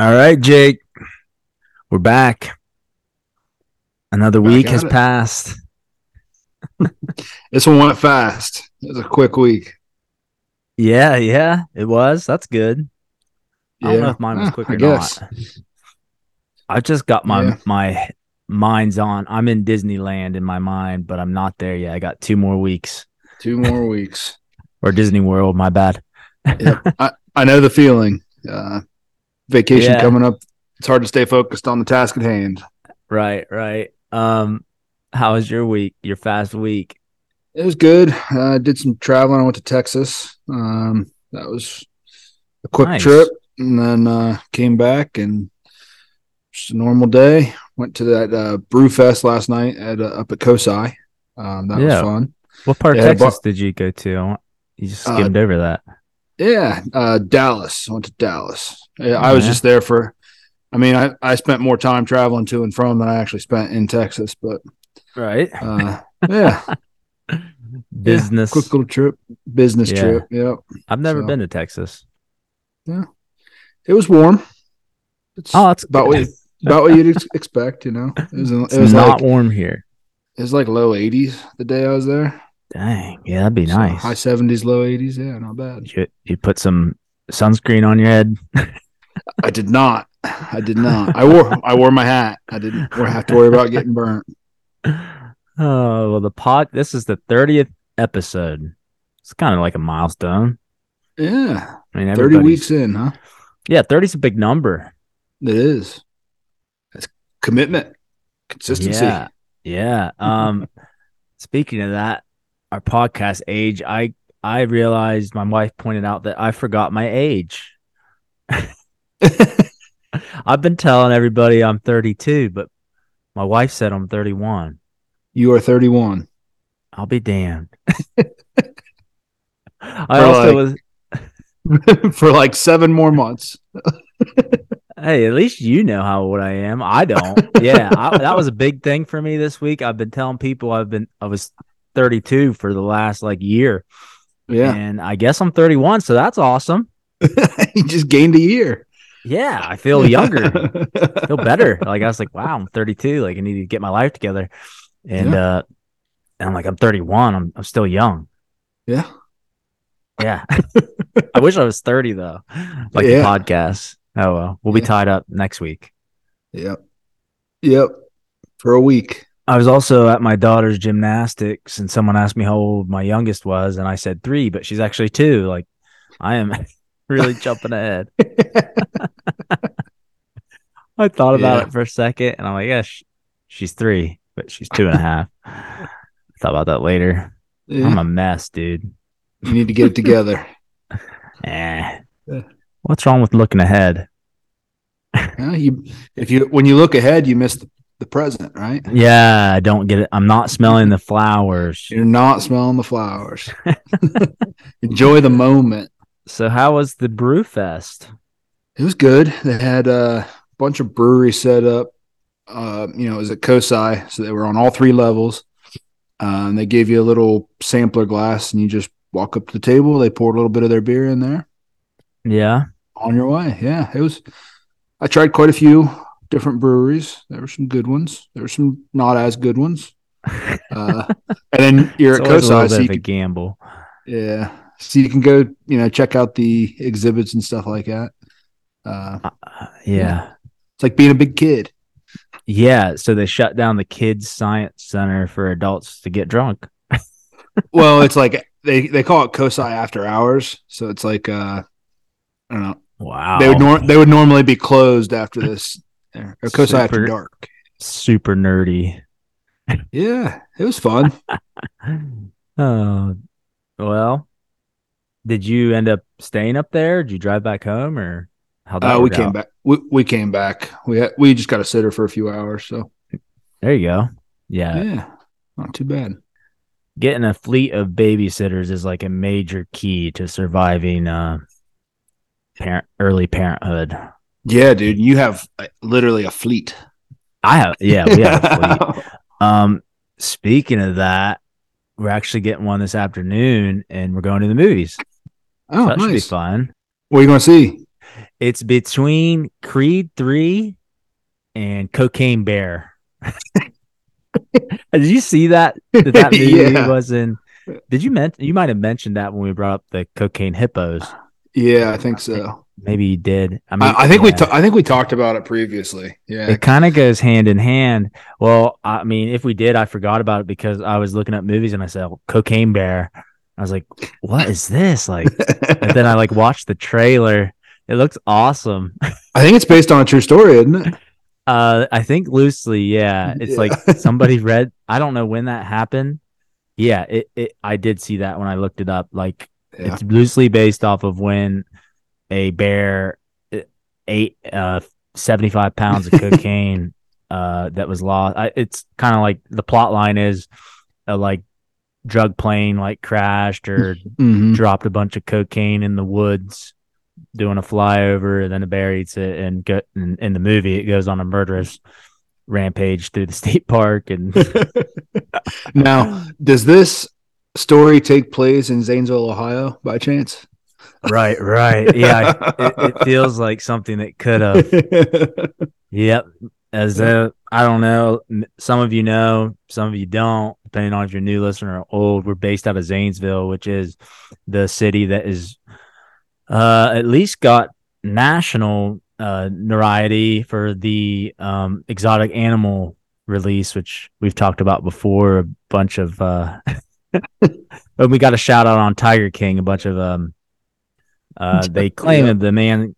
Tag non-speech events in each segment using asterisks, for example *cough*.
All right, Jake. We're back. Another week has it. passed. This one went fast. It was a quick week. Yeah, yeah, it was. That's good. I don't know if mine was quick I or guess. not. I just got my Yeah. my mind's on. I'm in Disneyland in my mind, but I'm not there yet. I got two more weeks. Two more weeks. *laughs* Or Disney World, my bad. Yep. I, I know the feeling. Uh, vacation Yeah. coming up. It's hard to stay focused on the task at hand. Right, right. Um, how was your week? Your fast week? It was good. I did some traveling. I went to Texas. Um, that was a quick Nice. trip, and then uh, came back and just a normal day. Went to that uh, brew fest last night at uh, up at COSI. Um, that Yeah. was fun. What part of Texas but- did you go to? I want- You just Uh, skimmed over that. Yeah, uh, Dallas. I went to Dallas. Yeah, I was just there for. I mean, I, I spent more time traveling to and from than I actually spent in Texas, but Right. uh, yeah, *laughs* Business. quick little trip, business Yeah. trip. Yep, I've never so- been to Texas. Yeah it was warm. It's Oh, that's about what you, *laughs* about what you'd expect. You know, it was, It's it was not like warm here. it was like low eighties the day I was there. Dang, yeah, that'd be So nice. high seventies, low eighties. Yeah, not bad. you, you put some sunscreen on your head. I did not. I did not. I wore I wore my hat. I didn't have to worry about getting burnt. *laughs* Oh well, the pod. This is the thirtieth episode. It's kind of like a milestone. Yeah, I mean, thirty weeks in, huh? Yeah, 30's a big number. It is. It's commitment, consistency. Yeah, yeah. Um, *laughs* speaking of that, our podcast age, I I realized my wife pointed out that I forgot my age. *laughs* I've been telling everybody I'm 32, but my wife said I'm 31. you are 31. I'll be damned. *laughs* I For also like- was *laughs* For like seven more months. hey, at least you know how old I am. I don't. Yeah, I, that was a big thing for me this week. I've been telling people I've been I was 32 for the last like year, Yeah. and I guess I'm 31, so that's awesome. *laughs* you just gained a year. Yeah, I feel younger, *laughs* feel better. Like I was like, wow, I'm 32. Like I need to get my life together, and Yeah. uh, and I'm like, I'm 31. I'm I'm still young. yeah. Yeah. *laughs* I wish I was 30 though. Like Yeah. the podcast. Oh well. We'll be tied up next week. Yep. Yep. For a week. I was also at my daughter's gymnastics and someone asked me how old my youngest was and I said 3, but she's actually 2. Like I am *laughs* really jumping ahead. *laughs* I thought about Yeah. it for a second and I'm like, yeah, sh- she's 3, but she's two and a half. *laughs* thought about that later. Yeah. I'm a mess, dude. you need to get it together. Eh. Yeah. What's wrong with looking ahead? You if you when you look ahead, you miss the, the present, right? Yeah, I don't get it. I'm not smelling the flowers. You're not smelling the flowers. *laughs* *laughs* Enjoy the moment. So how was the brew fest? It was good. They had a bunch of breweries set up. Uh, you know, it was at COSI, so they were on all three levels. Uh, and they gave you a little sampler glass, and you just walk up to the table. They poured a little bit of their beer in there. Yeah. On your way, yeah. It was. I tried quite a few different breweries. There were some good ones. There were some not as good ones. *laughs* Uh, and then you're It's at always a little COSI, so you can, gamble. yeah. So you can go, you know, check out the exhibits and stuff like that. Uh, Uh, yeah. it's like being a big kid. Yeah. So they shut down the kids science center for adults to get drunk. *laughs* well, it's like they they call it COSI after hours, so it's like uh, I don't know. Wow. They would nor- they would normally be closed after this, or COSI after Super- dark. super nerdy. Yeah, it was fun. Oh, *laughs* well. Did you end up staying up there? Did you drive back home or how that Uh, we came out? back. We, we came back. We had, we just got a sitter for a few hours, so There you go. Yeah. yeah, not too bad. Getting a fleet of babysitters is like a major key to surviving uh parent early parenthood. Yeah, dude, you have uh, literally a fleet. I have yeah, we have a *laughs* fleet. Um, speaking of that, we're actually getting one this afternoon, and we're going to the movies. So oh, that should be fun. What are you going to see? It's between Creed three and Cocaine Bear. *laughs* Did you see that? That, that *laughs* movie Yeah. was in. Did you mention? You might have mentioned that when we brought up the cocaine hippos. Yeah, I think so. Maybe you did. I mean, I, I think we ta- I think we talked about it previously. Yeah. it kind of goes hand in hand. Well, I mean, if we did, I forgot about it because I was looking up movies and I said Cocaine Bear. I was like, "What is this?" Like, *laughs* and then I like watched the trailer. It looks awesome. I think it's based on a true story, isn't it? Uh, I think loosely, yeah. It's Yeah. like *laughs* somebody read. I don't know when that happened. Yeah, it, it. I did see that when I looked it up. Like, Yeah. it's loosely based off of when a bear uh, ate uh 75 pounds of cocaine *laughs* uh that was lost I, it's kind of like the plot line is a like drug plane like crashed or Mhm. dropped a bunch of cocaine in the woods doing a flyover and then a bear eats it and go in, in the movie it goes on a murderous rampage through the state park and *laughs* Now, does this story take place in Zanesville, Ohio, by chance? Right right yeah it, it feels like something that could have *laughs* Yep. As uh, I don't know, some of you know, some of you don't, depending on if you're new listener or old. We're based out of Zanesville, which is the city that is uh, at least got national uh, notoriety for the um, exotic animal release, which we've talked about before. A bunch of, uh, *laughs* but we got a shout out on Tiger King. A bunch of um, uh, they *laughs* claim Yeah. that the man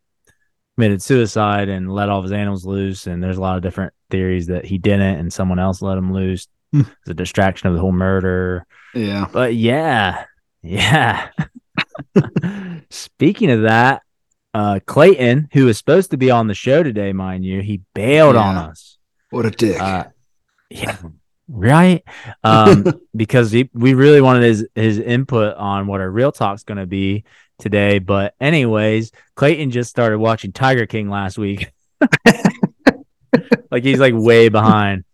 committed suicide and let all his animals loose. And there's a lot of different theories that he didn't and someone else let him loose. Hmm. It's a distraction of the whole murder. yeah. But yeah, yeah. *laughs* Speaking of that, uh, Clayton, who was supposed to be on the show today, mind you, he bailed on us. What a dick. Uh, yeah, right. Um, *laughs* because he, we really wanted his his input on what our real talk's going to be today. But anyways, Clayton just started watching Tiger King last week. *laughs* like he's like way behind.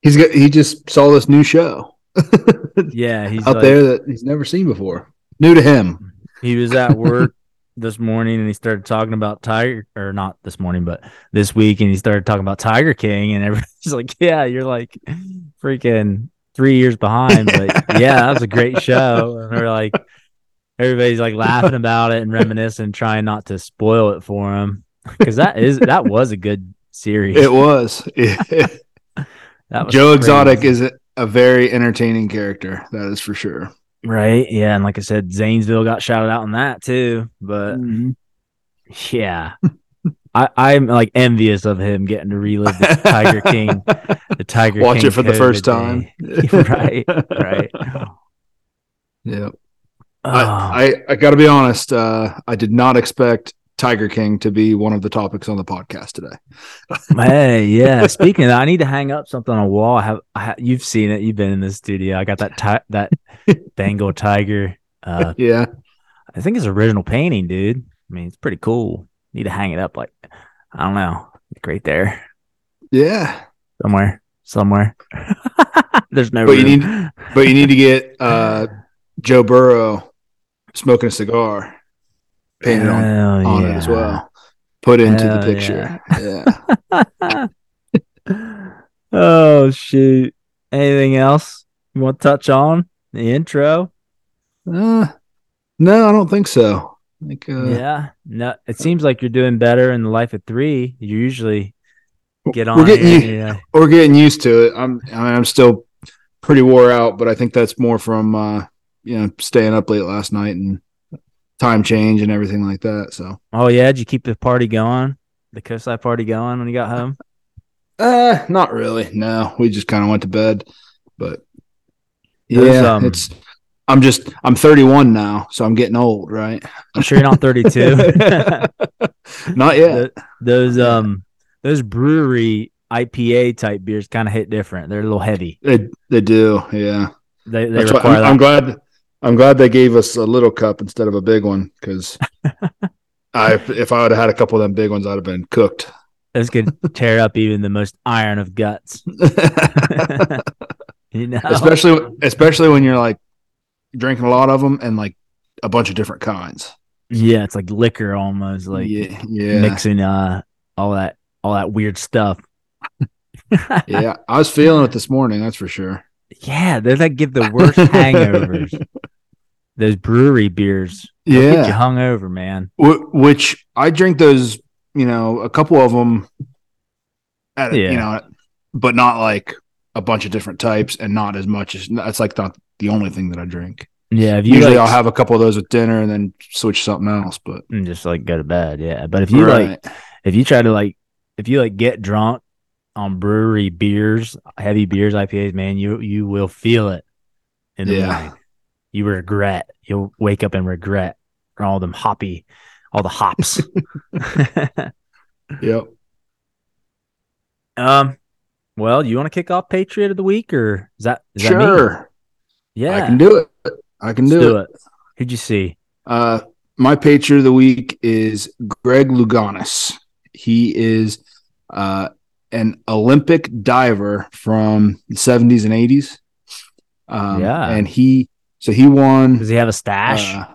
he's got he just saw this new show *laughs* Yeah, he's out like, there that he's never seen before. New to him. He was at work *laughs* this morning and he started talking about Tiger or not this morning, but this week and he started talking about Tiger King and everybody's like, Yeah, you're like freaking three years behind. But yeah, that was a great show. And we're like everybody's like laughing about it and *laughs* reminiscing, trying not to spoil it for them Cause that is that was a good series. It was. *laughs* That was Joe crazy. Exotic is a, a very entertaining character. That is for sure. right. Yeah, and like I said, Zanesville got shouted out on that too. But mm-hmm. Yeah. *laughs* I, I'm like envious of him getting to relive the Tiger King, the Tiger Watch King it for the COVID first time. right, right. Yeah. Oh, I, I, I got to be honest. Uh, I did not expect Tiger King to be one of the topics on the podcast today. *laughs* hey, yeah. Speaking of that, I need to hang up something on a wall. I have, I ha- you've seen it. You've been in the studio. I got that ti- that *laughs* Bengal tiger. Uh, Yeah. I think it's original painting, dude. I mean, it's pretty cool. Need to hang it up, like I don't know, like right there Yeah. somewhere, somewhere. *laughs* There's no. But you need- But you need to get uh, Joe Burrow smoking a cigar painted on, Hell on it as well. Put into Hell the picture. Yeah. *laughs* oh shoot! Anything else you want to touch on the intro? Uh, no, I don't think so. Uh, yeah, no. It seems like you're doing better in the life of three. You usually get on. We're getting here, you- yeah. we're getting used to it. I'm I mean, I'm still pretty wore out, but I think that's more from uh, you know staying up late last night and time change and everything like that. So Oh yeah, did you keep the party going? The COSI party going when you got home? uh not really. No, we just kind of went to bed. But yeah, um, it's I'm just I'm 31 now, so I'm getting old, right? I'm sure you're not 32. *laughs* not yet. Th- those um those brewery IPA type beers kind of hit different. They're a little heavy. They they do, yeah. They they require I'm. I'm glad. I'm glad they gave us a little cup instead of a big one because *laughs* I, if I would have had a couple of them big ones, I'd have been cooked. Those could tear up even the most iron of guts. *laughs* You know, especially, especially when you're like drinking a lot of them and like a bunch of different kinds. Yeah, it's like liquor almost, like yeah, yeah, mixing uh all that all that weird stuff. *laughs* yeah. I was feeling it this morning. That's for sure. Yeah, they're like give the worst hangovers. Those brewery beers. They'll get you Yeah, hung over, man. Which I drink those. You know, a couple of them. At, Yeah. You know, but not like a bunch of different types, and not as much as that's like not the only thing that I drink. Yeah, if you Usually, like, I'll have a couple of those with dinner and then switch something else. But and just like go to bed. Yeah, but if you like, if you try to like, if you like get drunk on brewery beers, heavy beers, IPAs, man, you you will feel it in the Yeah. morning. You regret. You'll wake up and regret for all them hoppy, all the hops. *laughs* yep. um, well, you want to kick off Patriot of the Week, or is that is that me? Sure, Yeah, I can do it. I can do, do it. it. Who'd you see? Uh, my Patriot of the week is Greg Louganis. He is uh, an Olympic diver from the 70s and 80s. Um, Yeah. And he, so he won. Does he have a stash? Uh,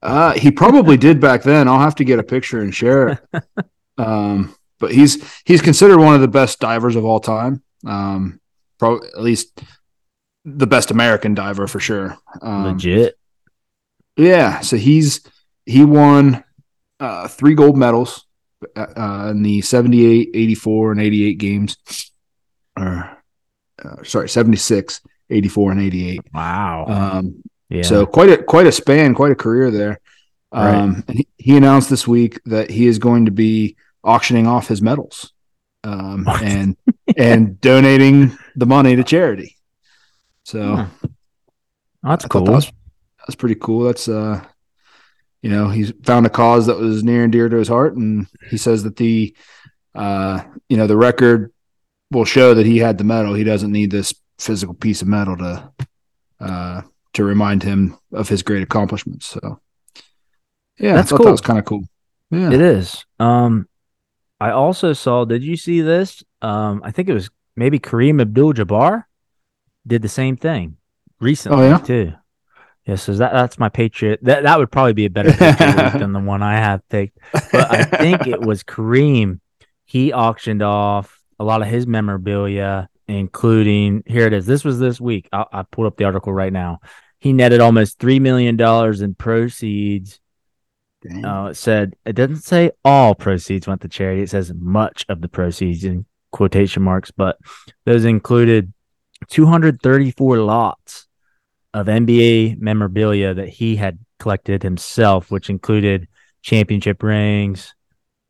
uh, he probably did back then. I'll have to get a picture and share it. *laughs* um, but he's he's considered one of the best divers of all time. Um, probably at least the best American diver for sure. Um, Legit. yeah, so he's he won uh, three gold medals uh, in the 78, 84, and 88 games. Or uh, sorry, 76, 84, and 88. Wow. Um, yeah. So quite a quite a span, quite a career there. Right. Um, and he, he announced this week that he is going to be auctioning off his medals um, and and *laughs* donating the money to charity. So that's I cool. That was, that was pretty cool. That's uh, you know, he's found a cause that was near and dear to his heart, and he says that the, uh, you know, the record will show that he had the medal. He doesn't need this physical piece of metal to, uh, to remind him of his great accomplishments. So, yeah, That's I cool. that was kind of cool. Yeah, It is. Um, I also saw. Did you see this? Um, I think it was maybe Kareem Abdul-Jabbar did the same thing recently Oh, yeah? too. Yeah, so that that's my Patriot. That that would probably be a better Patriot *laughs* than the one I have picked. But I think it was Kareem. He auctioned off a lot of his memorabilia, including here it is. This was this week. I, I pulled up the article right now. He netted almost three million dollars in proceeds. Oh, it said it doesn't say all proceeds went to charity. It says much of the proceeds in quotation marks, but those included 234 lots of NBA memorabilia that he had collected himself, which included championship rings.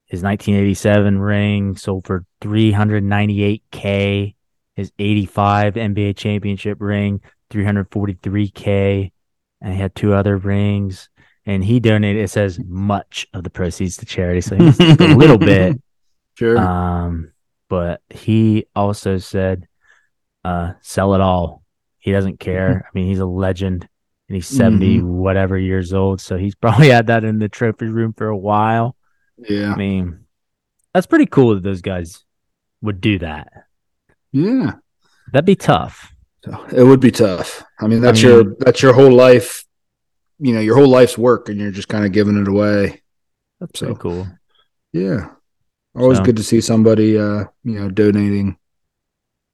His 1987 ring sold for 398k. His 85 NBA championship ring, 343k, and he had two other rings. And he donated it says much of the proceeds to charity so he must have took a little *laughs* bit. Sure. um but he also said uh sell it all. He doesn't care. I mean he's a legend and he's 70 whatever years old so he's *laughs* probably had that in the trophy room for a while. Yeah, i mean that's pretty cool that those guys would do that yeah. that'd be tough it would be tough. I mean, that's I mean- your that's your whole life. You know, your whole life's work, and you're just kind of giving it away. that's So- cool Yeah. Always So- good to see somebody uh, you know, donating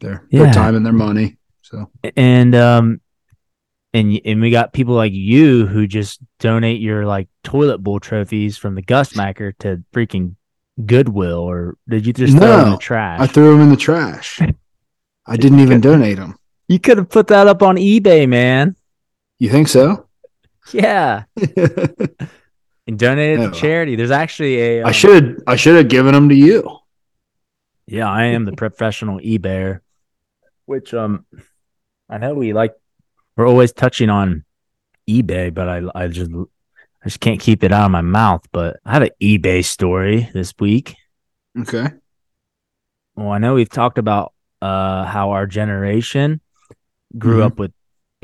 their Yeah. their time and their money. So and um and and we got people like you who just donate your like toilet bowl trophies from the Gus Macker to freaking Goodwill or did you just throw them in the trash? I threw them in the trash. *laughs* I didn't even donate them. you could have put that up on eBay, man. You think so? Yeah, *laughs* and donated No. to charity. There's actually a I um, should I should have given them to you. Yeah, I am the professional eBayer, which um I know we like we're always touching on eBay, but I I just I just can't keep it out of my mouth. But I have an eBay story this week. Okay. Well, I know we've talked about uh how our generation grew Mhm. up with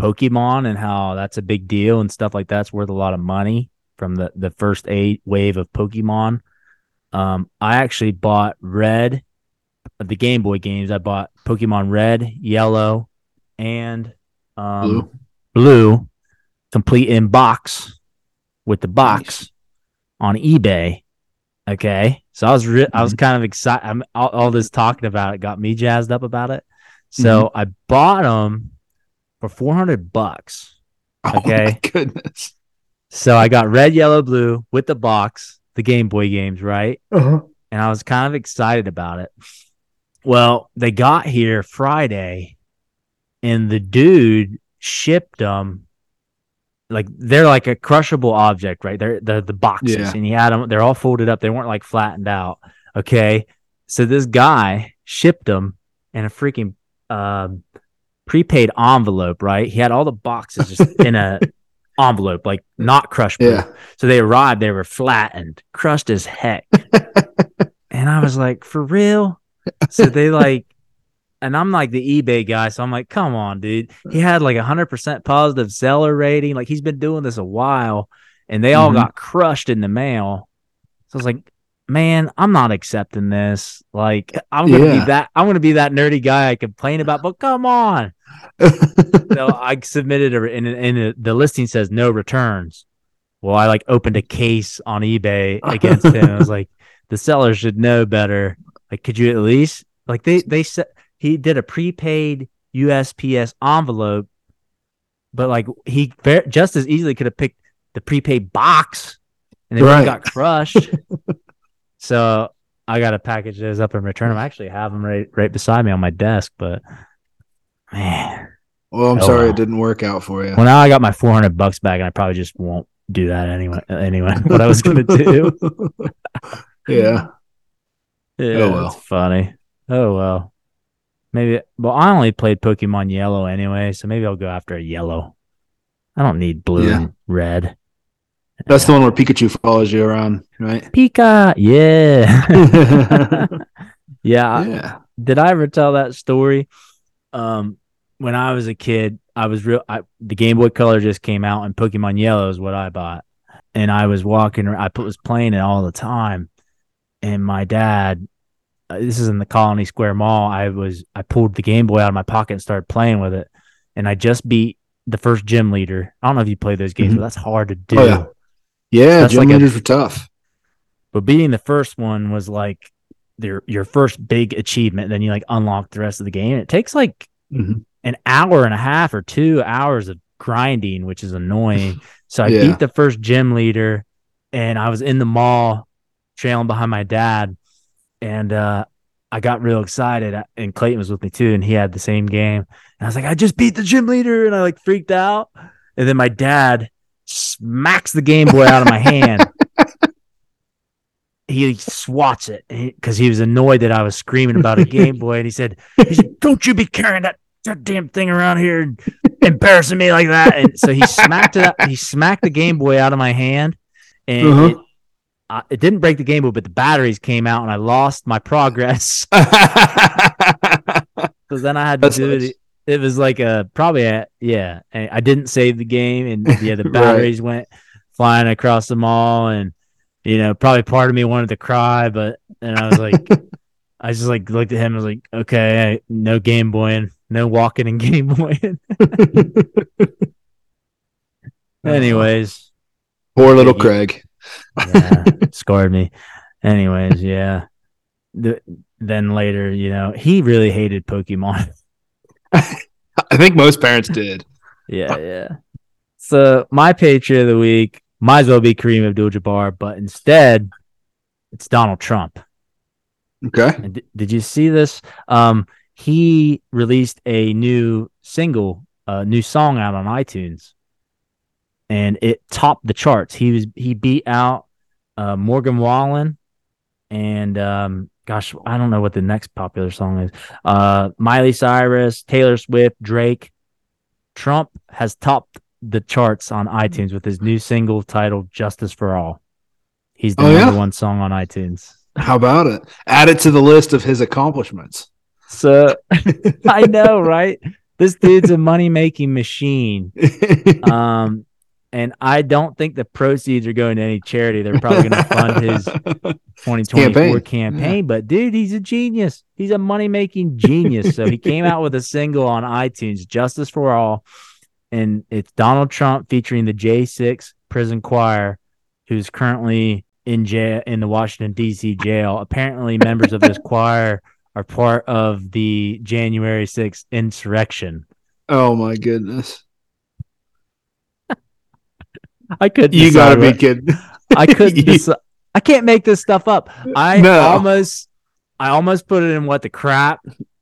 Pokemon and how that's a big deal and stuff like that's worth a lot of money from the the first eight wave of Pokemon. Um, I actually bought Red, the Game Boy games. I bought Pokemon Red, Yellow, and um, Blue. Blue, complete in box with the box Nice. on eBay. Okay, so I was re- I was Mm-hmm. kind of excited. I'm, all, all this talking about it got me jazzed up about it. So Mm-hmm. I bought them for four hundred bucks. Oh Okay. my goodness. So I got red, yellow, blue with the box, the Game Boy games, right? Uh-huh. and I was kind of excited about it. Well, they got here Friday, and the dude shipped them. Like they're like a crushable object, right? They're the the boxes, Yeah. and he had them. They're all folded up. They weren't like flattened out. Okay, so this guy shipped them in a freaking um, prepaid envelope, right? He had all the boxes just *laughs* in a envelope, like not crushed. Yeah. So they arrived, they were flattened, crushed as heck. *laughs* and I was like, for real? So they like, and I'm like the eBay guy. So I'm like, come on, dude. He had like a 100% positive seller rating. Like he's been doing this a while and they all Mhm. got crushed in the mail. So I was like, man, I'm not accepting this. Like, I'm going to Yeah. be that, I'm to be that nerdy guy I complain about, but come on so *laughs* I submitted a, and, and the listing says no returns. Well, I like opened a case on eBay against him. I was *laughs* like, the seller should know better. Like, could you at least like they they said he did a prepaid USPS envelope, but like he just as easily could have picked the prepaid box, and they wouldn't Right. got crushed. *laughs* so I got to package those up and return them. I actually have them right right beside me on my desk, but man. well, I'm Oh, sorry well. it didn't work out for you. Well, now I got my 400 bucks back, and I probably just won't do that anyway. Anyway, *laughs* what I was gonna do. *laughs* yeah. Yeah, Oh, well. that's funny. Oh well, maybe. Well, I only played Pokemon Yellow anyway, so maybe I'll go after a yellow. I don't need blue Yeah. and red. That's the one where Pikachu follows you around, right? Pika. Yeah, *laughs* yeah. yeah. Did I ever tell that story? Um, when I was a kid, I was real. I, the Game Boy Color just came out, and Pokemon Yellow is what I bought. And I was walking. I was playing it all the time. And my dad, uh, this is in the Colony Square Mall. I was I pulled the Game Boy out of my pocket and started playing with it. And I just beat the first gym leader. I don't know if you play those games, Mhm. but that's hard to do. Oh, yeah. Yeah, That's gym like a- leaders were tough. But beating the first one was like your your first big achievement. Then you like unlock the rest of the game. It takes like Mhm. an hour and a half or two hours of grinding, which is annoying. *laughs* So I Yeah. beat the first gym leader and I was in the mall trailing behind my dad. And uh, I got real excited. uh, And Clayton was with me too. And he had the same game. And I was like, I just beat the gym leader. And I like freaked out. And then my dad smacks the Game Boy out of my hand. *laughs* He swats it because he was annoyed that I was screaming about a Game Boy. And he said, he said, *laughs* Don't you be carrying that damn thing around here and embarrassing me like that. And so he smacked it. He smacked the Game Boy out of my hand, and Uh-huh. it, it didn't break the Game but the batteries came out, and I lost my progress. *laughs* *laughs* Because then I had to That's do nice. it. It was like a probably a yeah. I didn't save the game, and yeah, the *laughs* Right. batteries went flying across the mall, and you know, probably part of me wanted to cry, but and I was like, I just like looked at him, and was like, okay, no Game Boy, no walking and Game Boy. Anyways, Poor little. Craig. Yeah, *laughs* scored me. Anyways, yeah. The, then later, you know, he really hated Pokemon. *laughs* I think most parents did. yeah, yeah. So my Patriot of the week might as well be Kareem Abdul-Jabbar, but instead, it's Donald Trump. Okay. D- did you see this? Um, he released a new single, a new song out on iTunes, and it topped the charts. He was he beat out uh, Morgan Wallen, and um, gosh, I don't know what the next popular song is. Uh, Miley Cyrus, Taylor Swift, Drake. Trump has topped the charts on iTunes with his new single titled "Justice for All." He's the Oh, number yeah? one song on iTunes. How about it? Add it to the list of his accomplishments. So *laughs* I know, right? This dude's a money making machine. *laughs* Um, and I don't think the proceeds are going to any charity. They're probably going to fund his *laughs* 2024 Campaign. campaign. But dude, he's a genius. He's a money making genius. so he came out with a single on iTunes, Justice for All. And it's Donald Trump featuring the J6 prison choir, who's currently in jail in the Washington D.C. jail. Apparently, members of this *laughs* choir are part of the January 6th insurrection. Oh my goodness! I could. You gotta be kidding. I couldn't. *laughs* Deci- I can't make this stuff up. I no. almost, I almost put it in what the crap.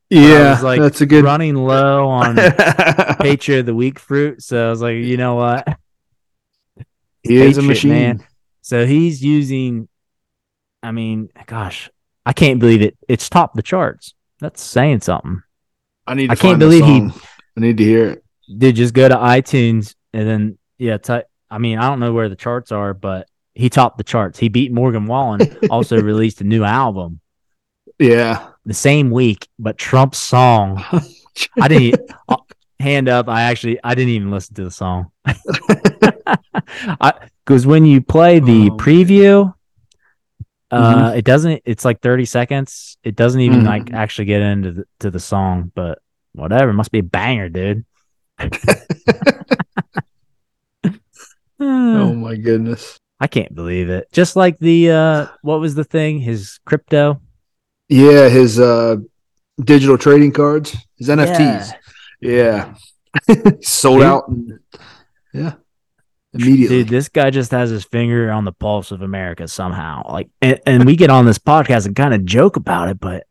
Yeah, like that's a good running low on *laughs* Patriot of the Week fruit. So I was like, you know what? He Patriot, is a machine, man. So he's using. I mean, gosh, I can't believe it. It's topped the charts. That's saying something. I need. I can't believe he. I need to hear it. Dude, just go to iTunes and then yeah. T- I mean, I don't know where the charts are, but he topped the charts. He beat Morgan Wallen. *laughs* also released a new album. Yeah, the same week. But Trump's song, *laughs* I didn't. Uh, hand up. I actually I didn't even listen to the song. *laughs* Because when you play the oh, preview, uh, mm-hmm. it doesn't. It's like thirty seconds. It doesn't even mm-hmm. like actually get into the, to the song. But whatever, it must be a banger, dude. Oh my goodness. I can't believe it. Just like the uh what was the thing? His crypto? Yeah, his uh digital trading cards, his NFTs. Yeah. yeah. *laughs* Sold Dude. out. And, yeah immediately. Dude, this guy just has his finger on the pulse of America somehow. Like, and, and we get on this podcast and kind of joke about it, but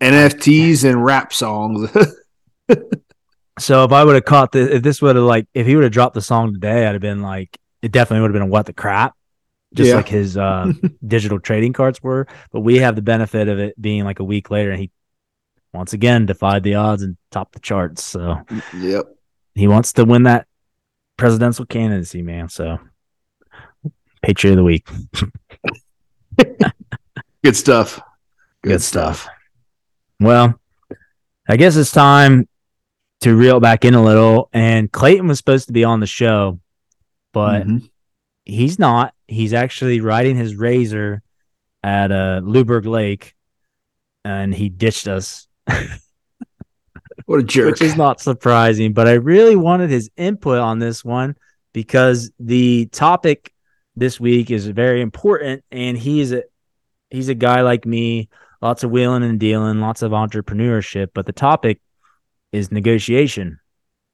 NFTs and rap songs. *laughs* so if I would have caught this, if this would have like, if he would have dropped the song today, I'd have been like, it definitely would have been a what the crap, just yeah. like his uh, *laughs* digital trading cards were. But we have the benefit of it being like a week later, and he once again defied the odds and topped the charts. So, yep, he wants to win that presidential candidacy, man. So, Patriot of the Week. *laughs* Good stuff. Good, Good stuff. stuff. Well, I guess it's time to reel back in a little. And Clayton was supposed to be on the show, but mm-hmm. he's not. He's actually riding his razor at uh, Luberg Lake, and he ditched us. What a jerk. Which is not surprising, but I really wanted his input on this one because the topic this week is very important and he's a he's a guy like me, lots of wheeling and dealing, lots of entrepreneurship, but the topic is negotiation,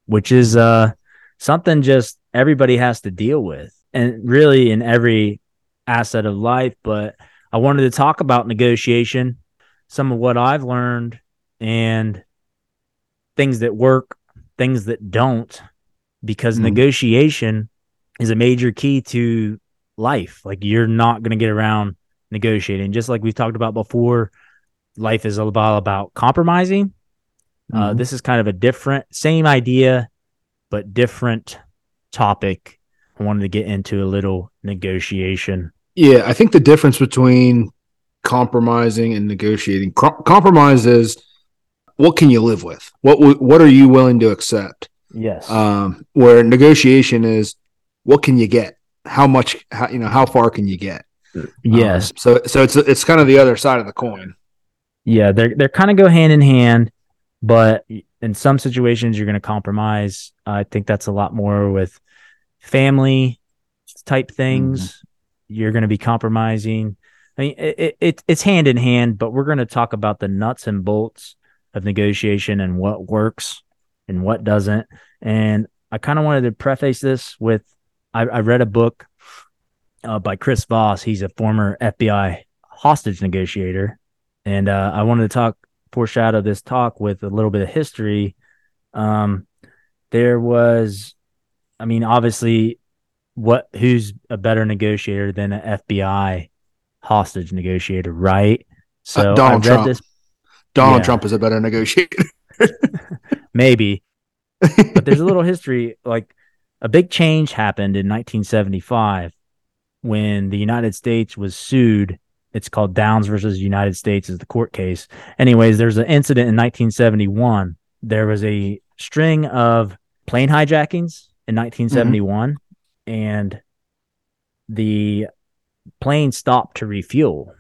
which is uh something just everybody has to deal with and really in every asset of life, but I wanted to talk about negotiation, some of what I've learned and things that work, things that don't, because mm negotiation is a major key to life. Like you're not going to get around negotiating. Just like we've talked about before, life is all about, about compromising. Uh, mm-hmm. this is kind of a different, same idea, but different topic. I wanted to get into a little negotiation. Yeah, I think the difference between compromising and negotiating com- compromise is what can you live with? What what are you willing to accept? Yes. Um, where negotiation is, what can you get? How much? How, you know, how far can you get? Yes. Um, so so it's it's kind of the other side of the coin. Yeah, they're they're kind of go hand in hand, but in some situations you're going to compromise. I think that's a lot more with family type things. Mm-hmm. You're going to be compromising. I mean, it, it, it's hand in hand, but we're going to talk about the nuts and bolts of negotiation and what works and what doesn't. And I kind of wanted to preface this with I, I read a book uh, by Chris Voss. He's a former FBI hostage negotiator. And uh, I wanted to talk, foreshadow this talk with a little bit of history. Um, there was, I mean, obviously, what who's a better negotiator than an FBI hostage negotiator, right? So uh, Donald Trump. this Donald yeah. Trump is a better negotiator. *laughs* Maybe. But there's a little *laughs* history. Like a big change happened in 1975 when the United States was sued. It's called Downs versus United States is the court case. Anyways, there's an incident in 1971. There was a string of plane hijackings in 1971 mm-hmm. and the plane stopped to refuel.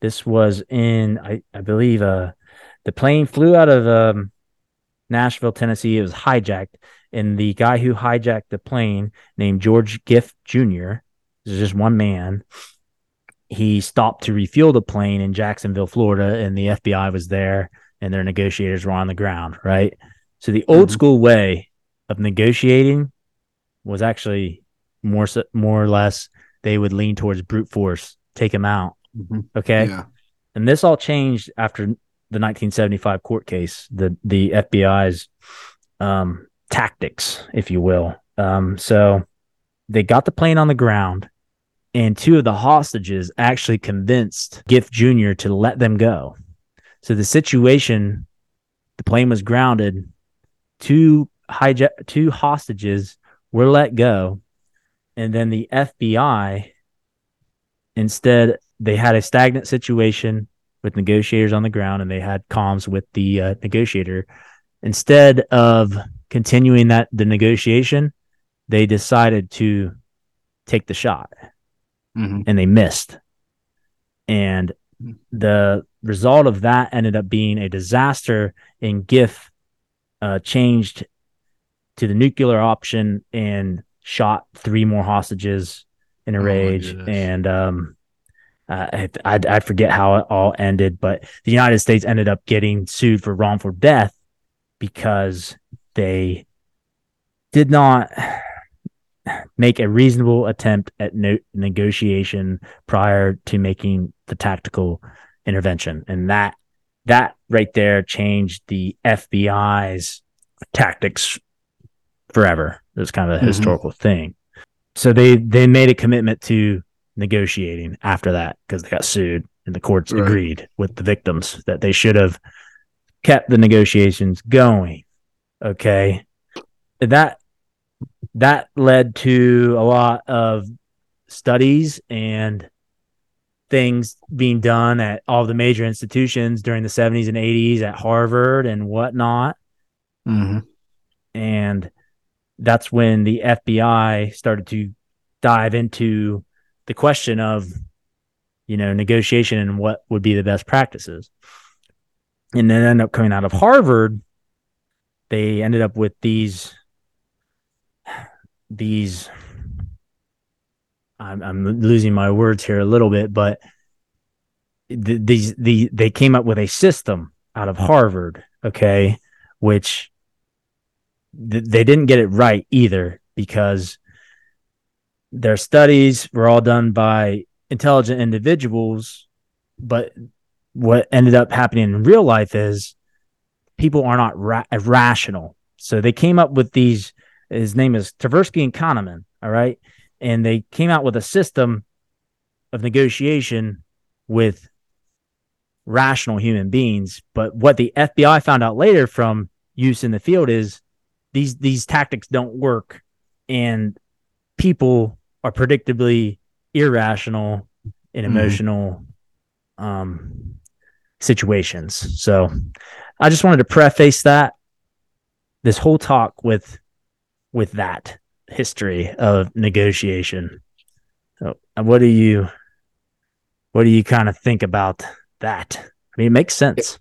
This was in I, I believe uh the plane flew out of um, Nashville, Tennessee. It was hijacked, and the guy who hijacked the plane, named George Giffe Jr., this is just one man. He stopped to refuel the plane in Jacksonville, Florida, and the FBI was there, and their negotiators were on the ground. Right. So the old mm-hmm. school way of negotiating was actually more more or less they would lean towards brute force, take him out. Mm-hmm. Okay. Yeah. And this all changed after the 1975 court case, the the FBI's um, tactics, if you will. Um, so they got the plane on the ground, and two of the hostages actually convinced Giffe Jr. to let them go. So the situation, the plane was grounded. Two two hostages were let go, and then the FBI instead they had a stagnant situation with negotiators on the ground and they had comms with the uh, negotiator instead of continuing that the negotiation they decided to take the shot mm-hmm. and they missed. And the result of that ended up being a disaster and Giffe uh, changed to the nuclear option and shot three more hostages in a oh rage. and um, uh, I, I forget how it all ended, but the United States ended up getting sued for wrongful death because they did not make a reasonable attempt at no- negotiation prior to making the tactical intervention, and that that right there changed the FBI's tactics forever. It was kind of a mm-hmm. historical thing. So they they made a commitment to negotiating after that because they got sued and the courts right. agreed with the victims that they should have kept the negotiations going. Okay. That that led to a lot of studies and things being done at all the major institutions during the 70s and 80s at Harvard and whatnot. Mm-hmm. And that's when the FBI started to dive into the question of you know negotiation and what would be the best practices and then end up coming out of harvard they ended up with these these i'm, I'm losing my words here a little bit but the, these the they came up with a system out of harvard okay which th- they didn't get it right either because their studies were all done by intelligent individuals, but what ended up happening in real life is people are not ra- rational. So they came up with these. His name is Tversky and Kahneman. All right, and they came out with a system of negotiation with rational human beings. But what the FBI found out later from use in the field is these these tactics don't work, and people are predictably irrational in mm-hmm. emotional mm. um, situations. So I just wanted to preface that this whole talk with with that history of negotiation. So what do you what do you kind of think about that? I mean, it makes sense.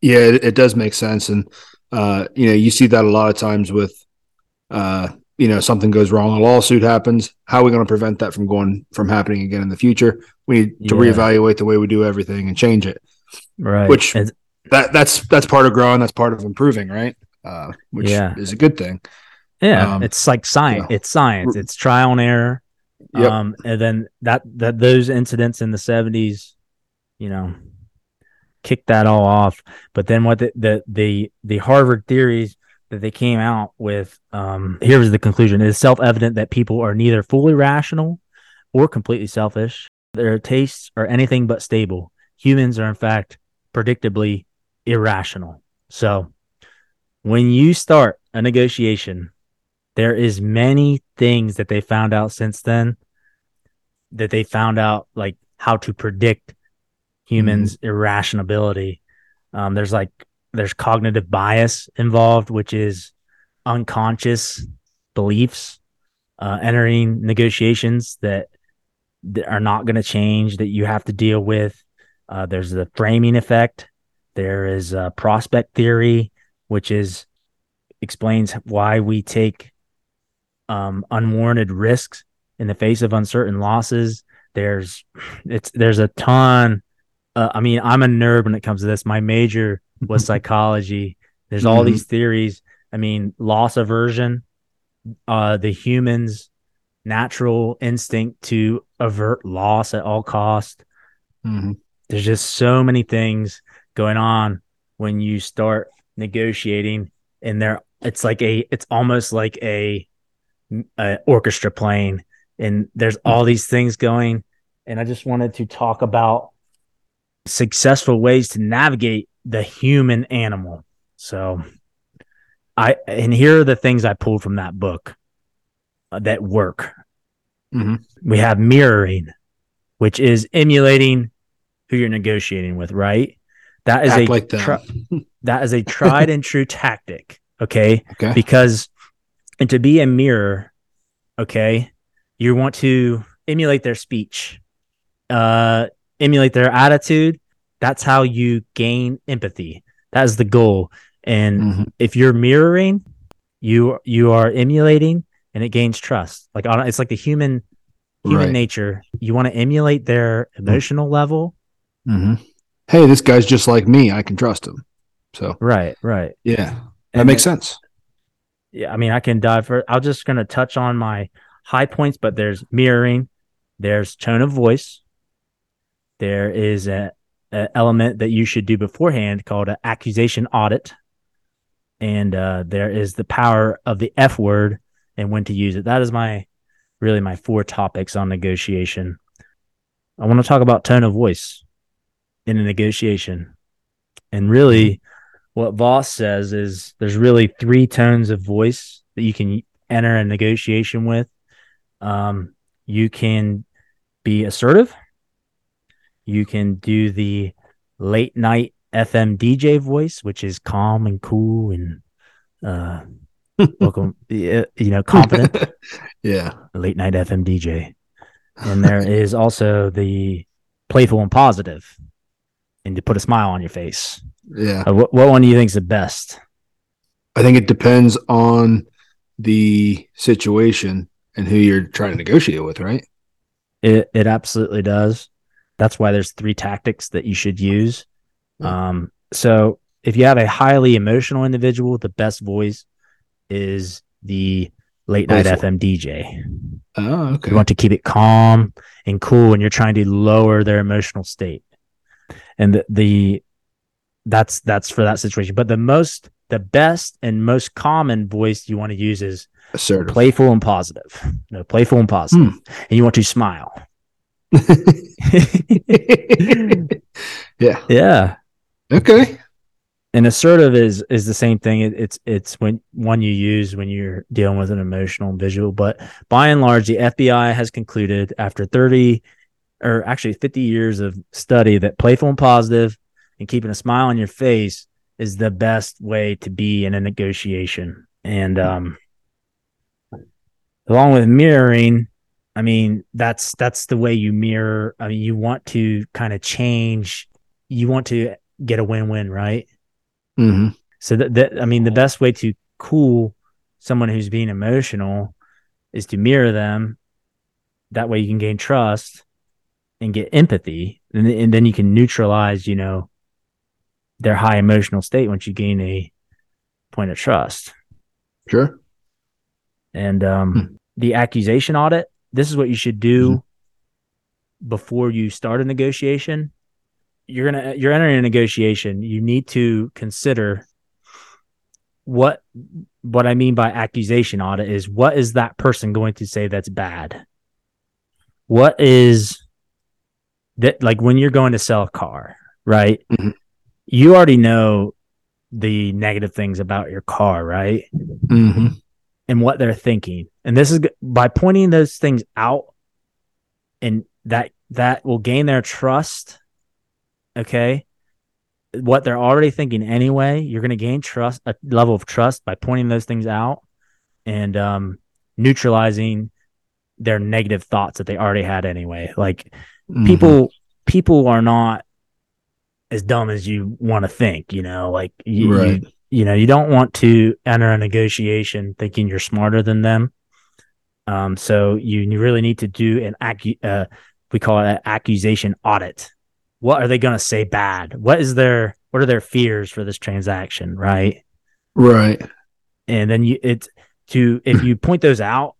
Yeah, it, it does make sense, and uh, you know, you see that a lot of times with uh, you know something goes wrong a lawsuit happens how are we going to prevent that from going from happening again in the future we need to yeah. reevaluate the way we do everything and change it right which that that's that's part of growing that's part of improving right uh, which yeah. is a good thing yeah um, it's like science you know, it's science it's trial and error. Yep. um and then that that those incidents in the 70s you know kicked that all off. But then what the the the, the harvard theories that they came out with um, here was the conclusion. It is self-evident that people are neither fully rational or completely selfish. Their tastes are anything but stable. Humans are in fact predictably irrational. So when you start a negotiation there is many things that they found out since then that they found out like how to predict humans mm-hmm. irrationality um, there's like there's cognitive bias involved, which is unconscious beliefs uh, entering negotiations that, that are not going to change that you have to deal with. Uh, there's the framing effect. There is a prospect theory, which is explains why we take um, unwarranted risks in the face of uncertain losses. There's it's there's a ton. Uh, I mean, I'm a nerd when it comes to this. My major was *laughs* psychology. There's all Mhm. these theories. I mean, loss aversion, uh, the human's natural instinct to avert loss at all cost. Mhm. There's just so many things going on when you start negotiating, and there it's like a it's almost like a, a orchestra playing, and there's all these things going. And I just wanted to talk about successful ways to navigate the human animal. So I and here are the things I pulled from that book uh, that work. Mhm. We have mirroring, which is emulating who you're negotiating with, right? That is Act a like tri- *laughs* that is a tried and true tactic, okay? Okay. Because and to be a mirror, okay, you want to emulate their speech, uh, emulate their attitude. That's how you gain empathy. That is the goal. And Mhm. if you're mirroring, you you are emulating, and it gains trust. Like on, it's like the human human Right. nature. You want to emulate their emotional level. Mm-hmm. Hey, this guy's just like me. I can trust him. So Right, right. yeah, that And makes then- sense. Yeah, I mean, I can dive for. I'm just gonna touch on my high points, but there's mirroring, there's tone of voice, there is a, a element that you should do beforehand called an accusation audit, and uh, there is the power of the F word and when to use it. That is my really my four topics on negotiation. I want to talk about tone of voice in a negotiation, and really what Voss says is there's really three tones of voice that you can enter a negotiation with. Um, you can be assertive. You can do the late night FM DJ voice, which is calm and cool and uh, *laughs* welcome, you know, confident. *laughs* yeah. late night FM DJ. And there *laughs* is also the playful and positive, and to put a smile on your face. Yeah. Uh, what, what one do you think is the best? I think it depends on the situation and who you're trying to negotiate with, right? It it absolutely does. That's why there's three tactics that you should use. Um, so if you have a highly emotional individual, the best voice is the late night. FM DJ. Oh, okay. You want to keep it calm and cool when you're trying to lower their emotional state. And the, the that's that's for that situation. But the most the best and most common voice you want to use is Assertive. playful and positive. No, playful and positive. Hmm. And you want to smile. *laughs* yeah. yeah. Okay. And assertive is is the same thing. It, it's it's when one you use when you're dealing with an emotional and visual. But by and large, the FBI has concluded after 30 or actually 50 years of study that playful and positive and keeping a smile on your face is the best way to be in a negotiation. And um along with mirroring, I mean, that's that's the way you mirror. I mean, you want to kind of change, you want to get a win-win, right? hmm So that, that I mean, the best way to cool someone who's being emotional is to mirror them. That way, you can gain trust and get empathy, and, and then you can neutralize, you know, their high emotional state once you gain a point of trust. Sure. And um, Hmm. the accusation audit. This is what you should do before you start a negotiation. You're gonna you're entering a negotiation. You need to consider what what I mean by accusation audit is what is that person going to say that's bad? What is that like when you're going to sell a car, right? Mhm. You already know the negative things about your car, right? hmm and what they're thinking. And this is by pointing those things out and that that will gain their trust. Okay? What they're already thinking anyway, you're going to gain trust a level of trust by pointing those things out and um neutralizing their negative thoughts that they already had anyway. Like Mm-hmm. people people are not as dumb as you want to think, you know, like you, you you know, you don't want to enter a negotiation thinking you're smarter than them. Um, so you, you really need to do an acu- uh, we call it an accusation audit. What are they going to say bad? What is their what are their fears for this transaction, right? Right. And then you it's to if you point those out,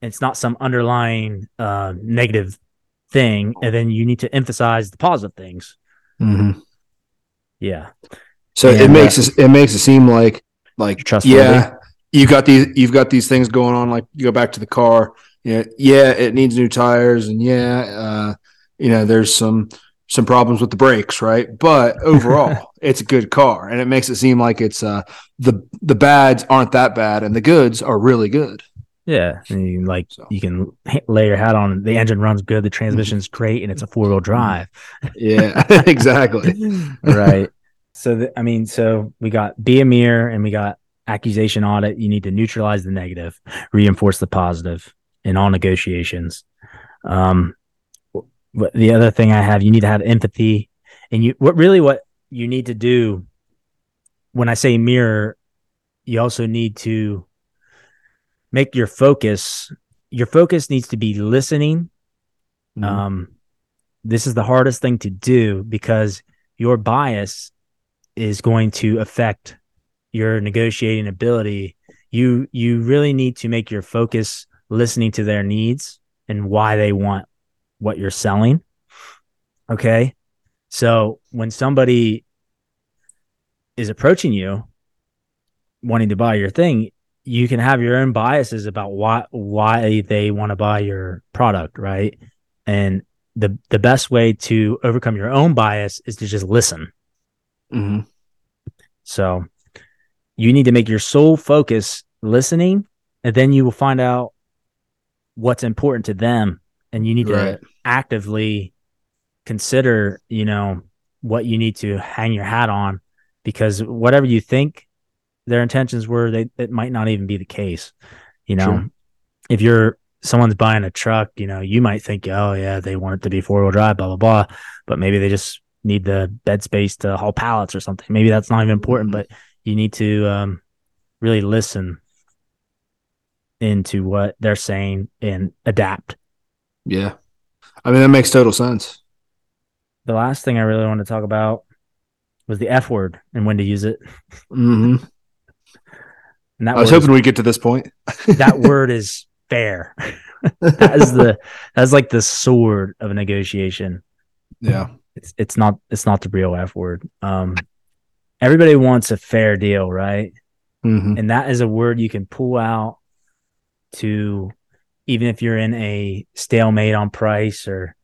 it's not some underlying uh, negative thing, and then you need to emphasize the positive things. Mm-hmm. Yeah. So And, it makes uh, it, it makes it seem like like yeah, you got these you've got these things going on. Like you go back to the car, yeah, yeah, it needs new tires, and yeah, uh, you know, there's some some problems with the brakes, right? But *laughs* overall, it's a good car, and it makes it seem like it's uh the the bads aren't that bad, and the goods are really good. Yeah, and you, like So. you can lay your hat on. The engine runs good. The transmission's great, and it's a four wheel *laughs* drive. Yeah, *laughs* *laughs* exactly. right. So the, I mean, so we got be a mirror, and we got accusation audit. You need to neutralize the negative, reinforce the positive in all negotiations. Um, what the other thing I have, you need to have empathy, and you what really what you need to do when I say mirror, you also need to make your focus. Your focus needs to be listening Mhm. um, this is the hardest thing to do because your bias is going to affect your negotiating ability. You you really need to make your focus listening to their needs and why they want what you're selling. Okay. So when somebody is approaching you wanting to buy your thing, you can have your own biases about why why they want to buy your product, right? And the the best way to overcome your own bias is to just listen. Mhm. So you need to make your sole focus listening, and then you will find out what's important to them, and you need to actively consider, you know, what you need to hang your hat on, because whatever you think their intentions were, they it might not even be the case. You know, Sure. if you're someone's buying a truck, you know, you might think, oh yeah, they want it to be four wheel drive, blah blah blah, but maybe they just need the bed space to haul pallets or something. Maybe that's not even important, Mhm. but you need to um, really listen into what they're saying and adapt. Yeah. I mean that makes total sense. The last thing I really want to talk about was the F word and when to use it. hmm And that I was hoping we'd get to this point. *laughs* that *laughs* word is fair. *laughs* that is the that's like the sword of a negotiation. yeah. It's it's not it's not the real F word. Um everybody wants a fair deal, right? hmm And that is a word you can pull out to even if you're in a stalemate on price or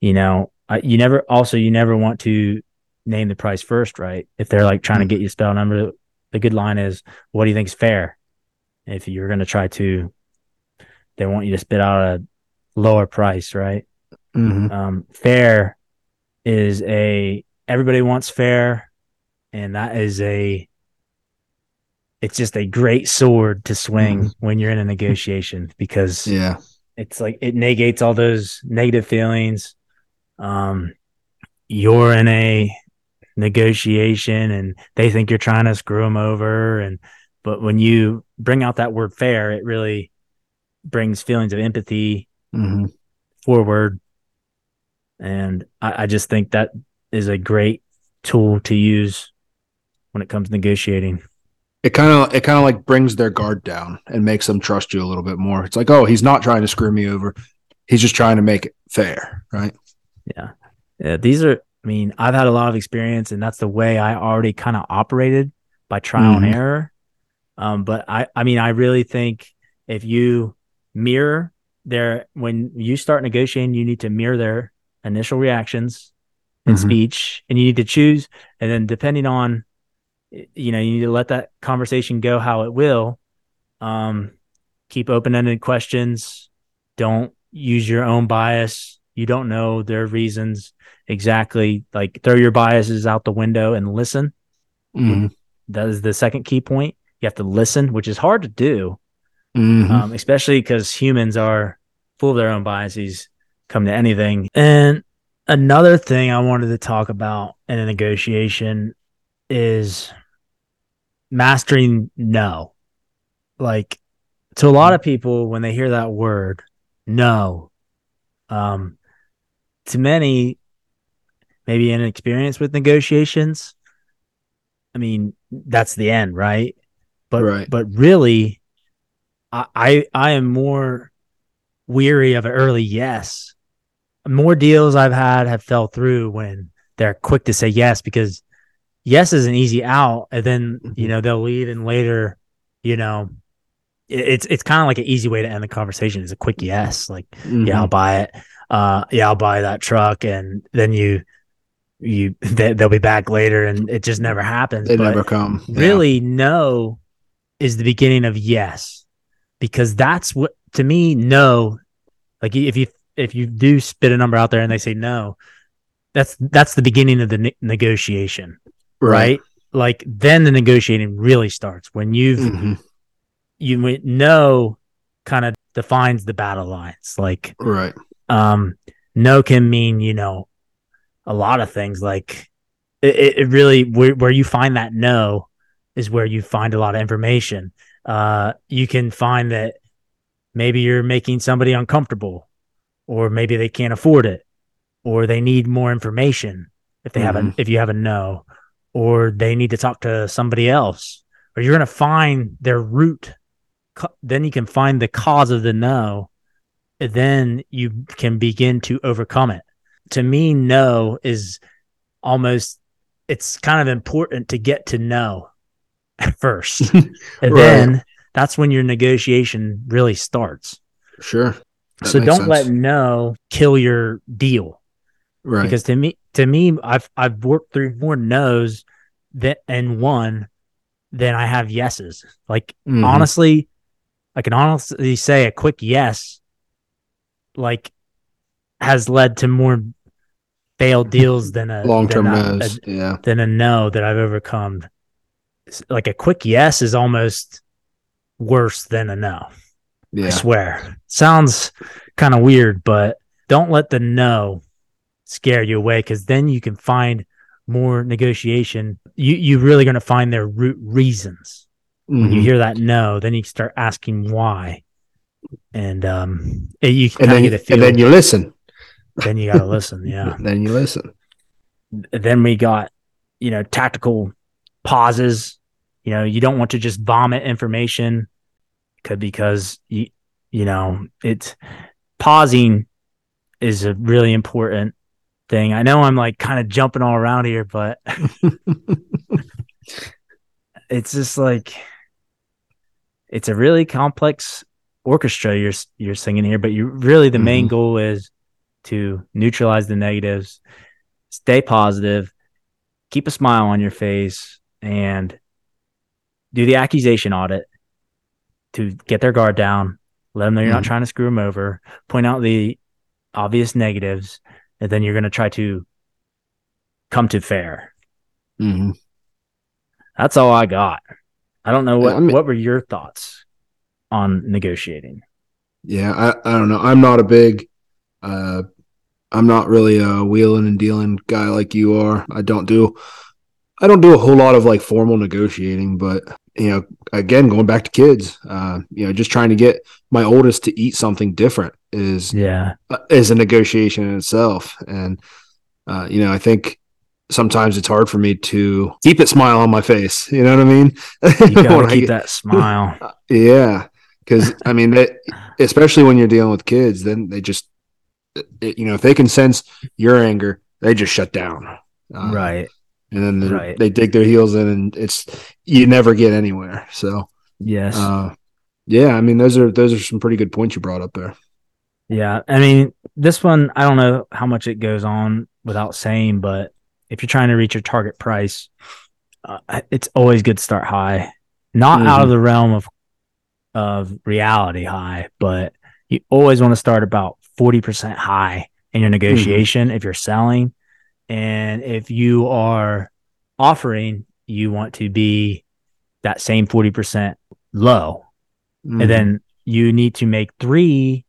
you know, uh, you never also you never want to name the price first, right? If they're like trying to get you spell number, the good line is, "What do you think is fair?" If you're going to try to, they want you to spit out a lower price, right? hmm Um, fair is a everybody wants fair, and that is a it's just a great sword to swing when you're in a negotiation *laughs* because Yeah. it's like it negates all those negative feelings. Um, you're in a negotiation and they think you're trying to screw them over. And, but when you bring out that word fair, it really brings feelings of empathy hmm forward. And I, I just think that is a great tool to use when it comes to negotiating. It kind of it kind of like brings their guard down and makes them trust you a little bit more. It's like, oh, he's not trying to screw me over. He's just trying to make it fair, right? Yeah. Yeah. These are, I mean, I've had a lot of experience and that's the way I already kind of operated by trial Mhm. and error. Um, but I, I mean, I really think if you mirror their, when you start negotiating, you need to mirror their initial reactions and Mhm. speech and you need to choose. And then depending on, you know, you need to let that conversation go how it will. Um, keep open ended questions. Don't use your own bias. You don't know their reasons exactly. Like throw your biases out the window and listen. hmm That is the second key point. You have to listen, which is hard to do, hmm um, especially because humans are full of their own biases come to anything. And another thing I wanted to talk about in a negotiation is mastering no. Like to a lot of people, when they hear that word, no, um, to many, maybe inexperienced with negotiations. I mean, that's the end, right? But Right. but really, I I, I am more weary of an early yes. More deals I've had have fell through when they're quick to say yes because yes is an easy out, and then you Mhm. know they'll leave and later, you know, it's it's kind of like an easy way to end the conversation is a quick yes, like yeah, I'll Mhm. buy it. Uh, yeah, I'll buy that truck, and then you you *laughs* they, they'll be back later, and it just never happens. they But never come. Yeah. really, no is the beginning of yes, because that's what to me no. Like if you if you do spit a number out there and they say no, that's that's the beginning of the ne- negotiation, right? Like then the negotiating really starts when you've Mhm. you know, kind of defines the battle lines. Like Right. Um no can mean you know a lot of things like it, it really where, where you find that no is where you find a lot of information uh you can find that maybe you're making somebody uncomfortable or maybe they can't afford it or they need more information if they have a Mhm. if you have a no or they need to talk to somebody else or you're going to find their root then you can find the cause of the no then you can begin to overcome it to me no is almost it's kind of important to get to know first *laughs* and Right. then that's when your negotiation really starts Sure. That so don't sense. let no kill your deal right. because to me to me i've i've worked through more no's that and one than i have yeses like Mhm. honestly i can honestly say a quick yes like has led to more failed deals than a long term no's. yeah. than a no that i've overcome like a quick yes is almost worse than a no i swear sounds kind of weird but don't let the no scare you away because then you can find more negotiation you you're really going to find their root reasons when you Mhm. hear that no, then you start asking why, and um, you and then, get a feel. and then you listen. then you got to listen. Yeah. *laughs* Then you listen. then we got you know tactical pauses. You know, you don't want to just vomit information, could because you you know it's pausing is a really important thing. I know I'm like kind of jumping all around here, but *laughs* *laughs* it's just like it's a really complex orchestra you're you're singing here but you really the main Mhm. goal is to neutralize the negatives stay positive keep a smile on your face and do the accusation audit to get their guard down let them know you're not Mhm. trying to screw them over point out the obvious negatives and then you're going to try to come to fair Mhm. that's all I got. I don't know what I mean- what were your thoughts on negotiating. Yeah, I, I don't know. I'm not a big uh I'm not really a wheeling and dealing guy like you are. I don't do I don't do a whole lot of like formal negotiating, but you know, again, going back to kids, uh, you know, just trying to get my oldest to eat something different is Yeah, uh, is a negotiation in itself. And uh, you know, I think sometimes it's hard for me to keep a smile on my face. You know what I mean? *laughs* you got When to I keep get- that smile. *laughs* yeah, because I mean, that, especially when you're dealing with kids, then they just, it, you know, if they can sense your anger, they just shut down, Uh, right. And then right. they dig their heels in, and it's you never get anywhere. So, Yes. uh, yeah, I mean, those are those are some pretty good points you brought up there. yeah. I mean, this one I don't know how much it goes on without saying, but if you're trying to reach your target price, uh, it's always good to start high. Not out of Mhm. the realm of of reality high, but you always want to start about 40% high in your negotiation if you're selling. And if you are offering, you want to be that same 40% low. Mhm. And then you need to make three.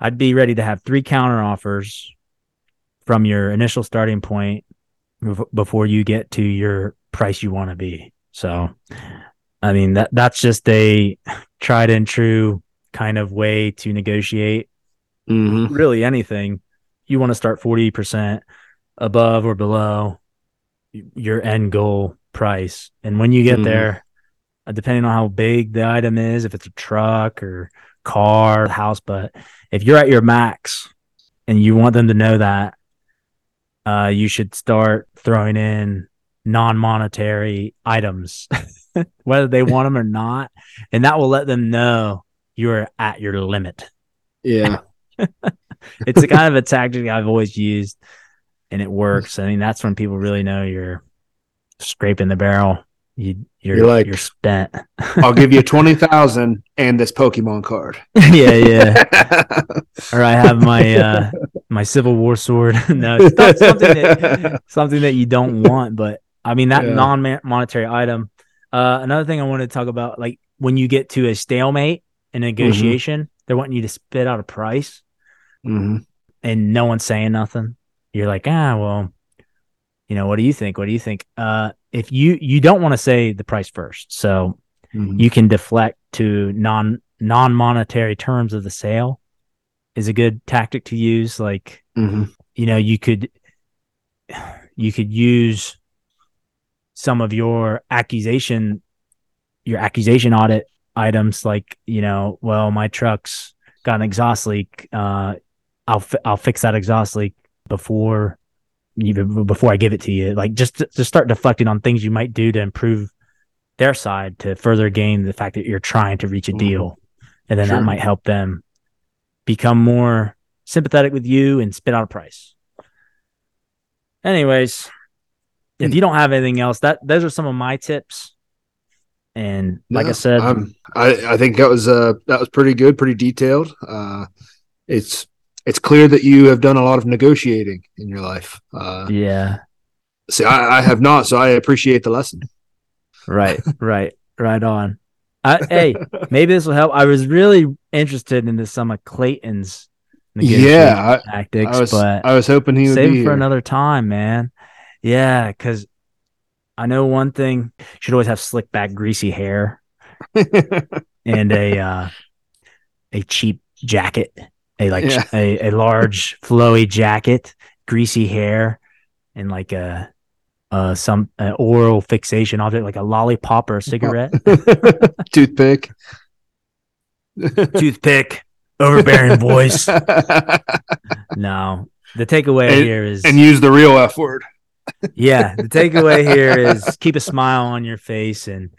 I'd be ready to have three counter offers from your initial starting point before you get to your price you want to be. So, I mean that that's just a tried and true kind of way to negotiate Mm-hmm. really anything. You want to start 40% above or below your end goal price. And when you get Mhm. there, uh, depending on how big the item is, if it's a truck or car, house, but if you're at your max and you want them to know that, uh, you should start throwing in non-monetary items, *laughs* whether they want them or not, and that will let them know you're at your limit. Yeah. *laughs* It's a kind of a tactic I've always used, and it works. I mean, that's when people really know you're scraping the barrel. You, you're, You're like- you're spent. *laughs* I'll give you *laughs* twenty thousand and this Pokemon card. yeah, yeah. Or I have my uh my Civil War sword. no, it's not something that something that you don't want, but I mean that Yeah. non-monetary item. Uh, another thing I wanted to talk about, like when you get to a stalemate in a negotiation, they're wanting you to spit out a price, Mhm. and no one's saying nothing. You're like, ah, well, you know, what do you think? What do you think? Uh, if you you don't want to say the price first, so Mhm. you can deflect to non non monetary terms of the sale is a good tactic to use. Like Mhm. you know, you could you could use some of your accusation your accusation audit items like you know well my truck's got an exhaust leak uh i'll fi- i'll fix that exhaust leak before even before i give it to you like just to, to start deflecting on things you might do to improve their side to further gain the fact that you're trying to reach a Mhm. deal and then Sure. that might help them become more sympathetic with you and spit out a price anyways if Hmm. you don't have anything else that those are some of my tips and like i said I'm- I I think that was uh that was pretty good, pretty detailed. Uh, it's it's clear that you have done a lot of negotiating in your life. Uh, yeah see, I, I have not, so I appreciate the lesson. right *laughs* right right on I, hey maybe this will help i was really interested into some of clayton's negotiation Yeah, I, tactics I was but I was hoping he would save for here. another time man yeah because i know one thing you should always have slick back greasy hair *laughs* and a uh a cheap jacket a like Yeah. a, a large flowy jacket greasy hair and like a uh some uh, oral fixation object like a lollipop or a cigarette *laughs* Toothpick. toothpick overbearing voice *laughs* no the takeaway And- here is and use the real F word. Yeah the takeaway here is keep a smile on your face and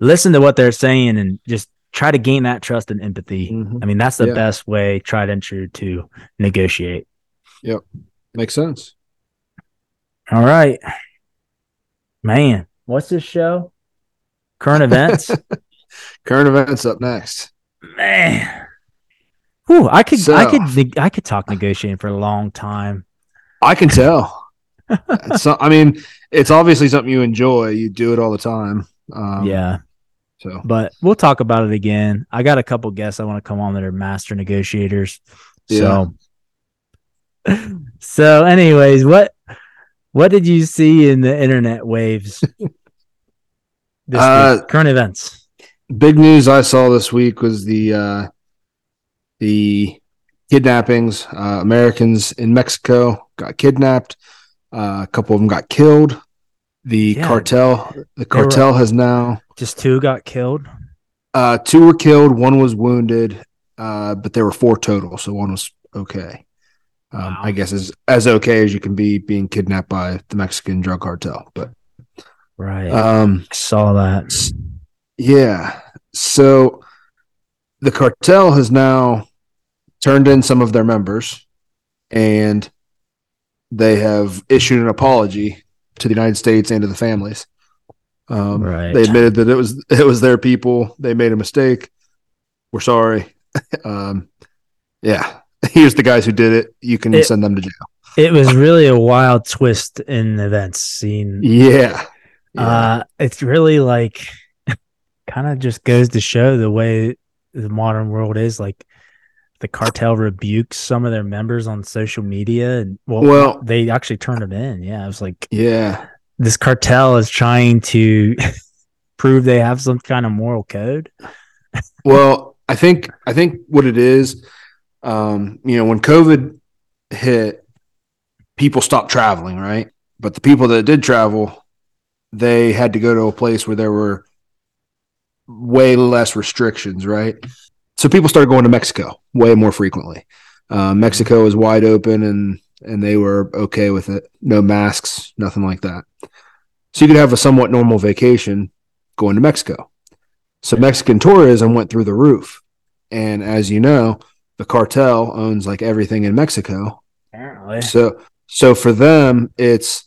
listen to what they're saying and just try to gain that trust and empathy Mhm. i mean that's the Yeah. best way tried and true to negotiate Yep. Makes sense. all right man what's this show current events *laughs* Current events up next. man Whew, i could i could i could talk negotiating for a long time I can tell. *laughs* so, I mean, it's obviously something you enjoy. You do it all the time. Um, yeah So but we'll talk about it again. I got a couple guests I want to come on that are master negotiators. So, *laughs* so anyways, what what did you see in the internet waves? *laughs* This Uh, week? current events. big news I saw this week was the uh, the kidnappings. Uh, Americans in Mexico got kidnapped. Uh, a couple of them got killed. The Yeah. cartel, the were- cartel has now Just two got killed. uh, two were killed, one was wounded, uh, but there were four total, so one was okay. Um, Wow. I guess as as okay as you can be being kidnapped by the Mexican drug cartel, but Right. um, I saw that. Yeah. So the cartel has now turned in some of their members and they have issued an apology to the United States and to the families. Um, Right. They admitted that it was it was their people. They made a mistake. We're sorry. *laughs* um, yeah. *laughs* Here's the guys who did it. You can It- send them to jail. It was really a wild twist in events scene. Yeah. Yeah. Uh, it's really like *laughs* kind of just goes to show the way the modern world is. Like the cartel rebukes some of their members on social media, and well, Well- they actually turned them in. Yeah, I was like, yeah. this cartel is trying to *laughs* prove they have some kind of moral code? Well, I think I think what it is, um, you know, when COVID hit, people stopped traveling, right? But the people that did travel, they had to go to a place where there were way less restrictions, right? So people started going to Mexico way more frequently. Uh, Mexico was wide open and and they were okay with it. No masks, nothing like that. So you could have a somewhat normal vacation going to Mexico. So Mexican tourism went through the roof. And as you know, the cartel owns like everything in Mexico. Apparently. So so for them, it's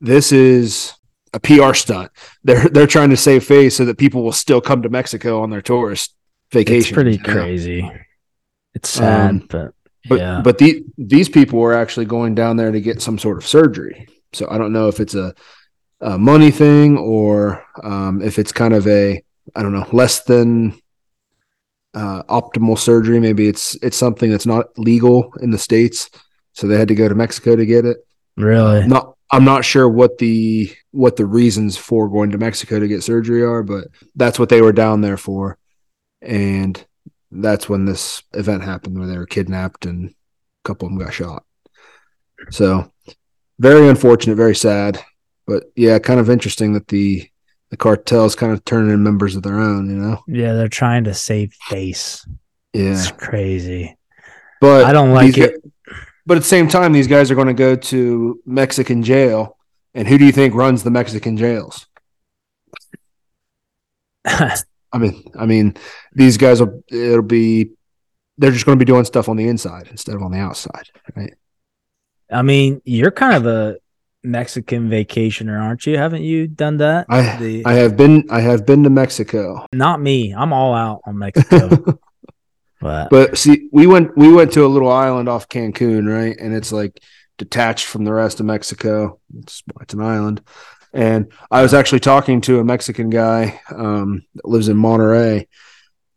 this is a PR stunt. They're they're trying to save face so that people will still come to Mexico on their tourist vacation. It's pretty know? crazy. It's sad, Um, but, But yeah. but the, these people were actually going down there to get some sort of surgery. So I don't know if it's a, a money thing or um, if it's kind of a I don't know less than uh, optimal surgery. Maybe it's it's something that's not legal in the states, so they had to go to Mexico to get it. really, Not I'm not sure what the what the reasons for going to Mexico to get surgery are, but that's what they were down there for, and that's when this event happened where they were kidnapped and a couple of them got shot. So very unfortunate, very sad, but yeah, kind of interesting that the the cartels kind of turning in members of their own, you know? yeah, they're trying to save face. Yeah, It's crazy. but I don't like it. but at the same time, these guys are going to go to Mexican jail, and who do you think runs the Mexican jails? *laughs* I mean, I mean, these guys will. It'll be. They're just going to be doing stuff on the inside instead of on the outside, right? I mean, you're kind of a Mexican vacationer, aren't you? Haven't you done that? I The- I have been I have been to Mexico, Not me. I'm all out on Mexico. *laughs* but but see, we went we went to a little island off Cancun, right? And it's like detached from the rest of Mexico. It's it's an island, and I was actually talking to a Mexican guy um, that lives in Monterrey.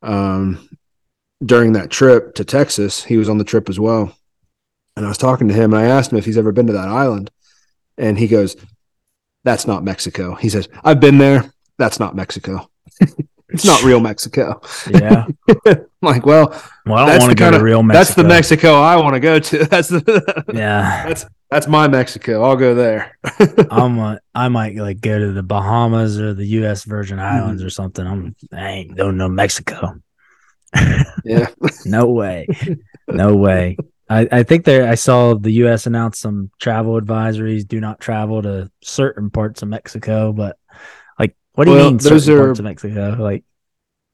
Um, during that trip to Texas, he was on the trip as well, and I was talking to him, and I asked him if he's ever been to that island, and he goes, "That's not Mexico." He says, "I've been there. That's not Mexico. *laughs* it's not real Mexico." yeah. *laughs* Like, well, Well, I don't want to go to real Mexico. that's the Mexico I want to go to. *laughs* That's the Yeah. that's that's my Mexico. I'll go there. *laughs* I'm a, I might like go to the Bahamas or the U.S. Virgin Mm-hmm. Islands or something. I'm I ain't going to Mexico. *laughs* yeah. No way. No way. I, I think there I saw the US announce some travel advisories, do not travel to certain parts of Mexico, but like what do you mean those certain are- parts of Mexico? Like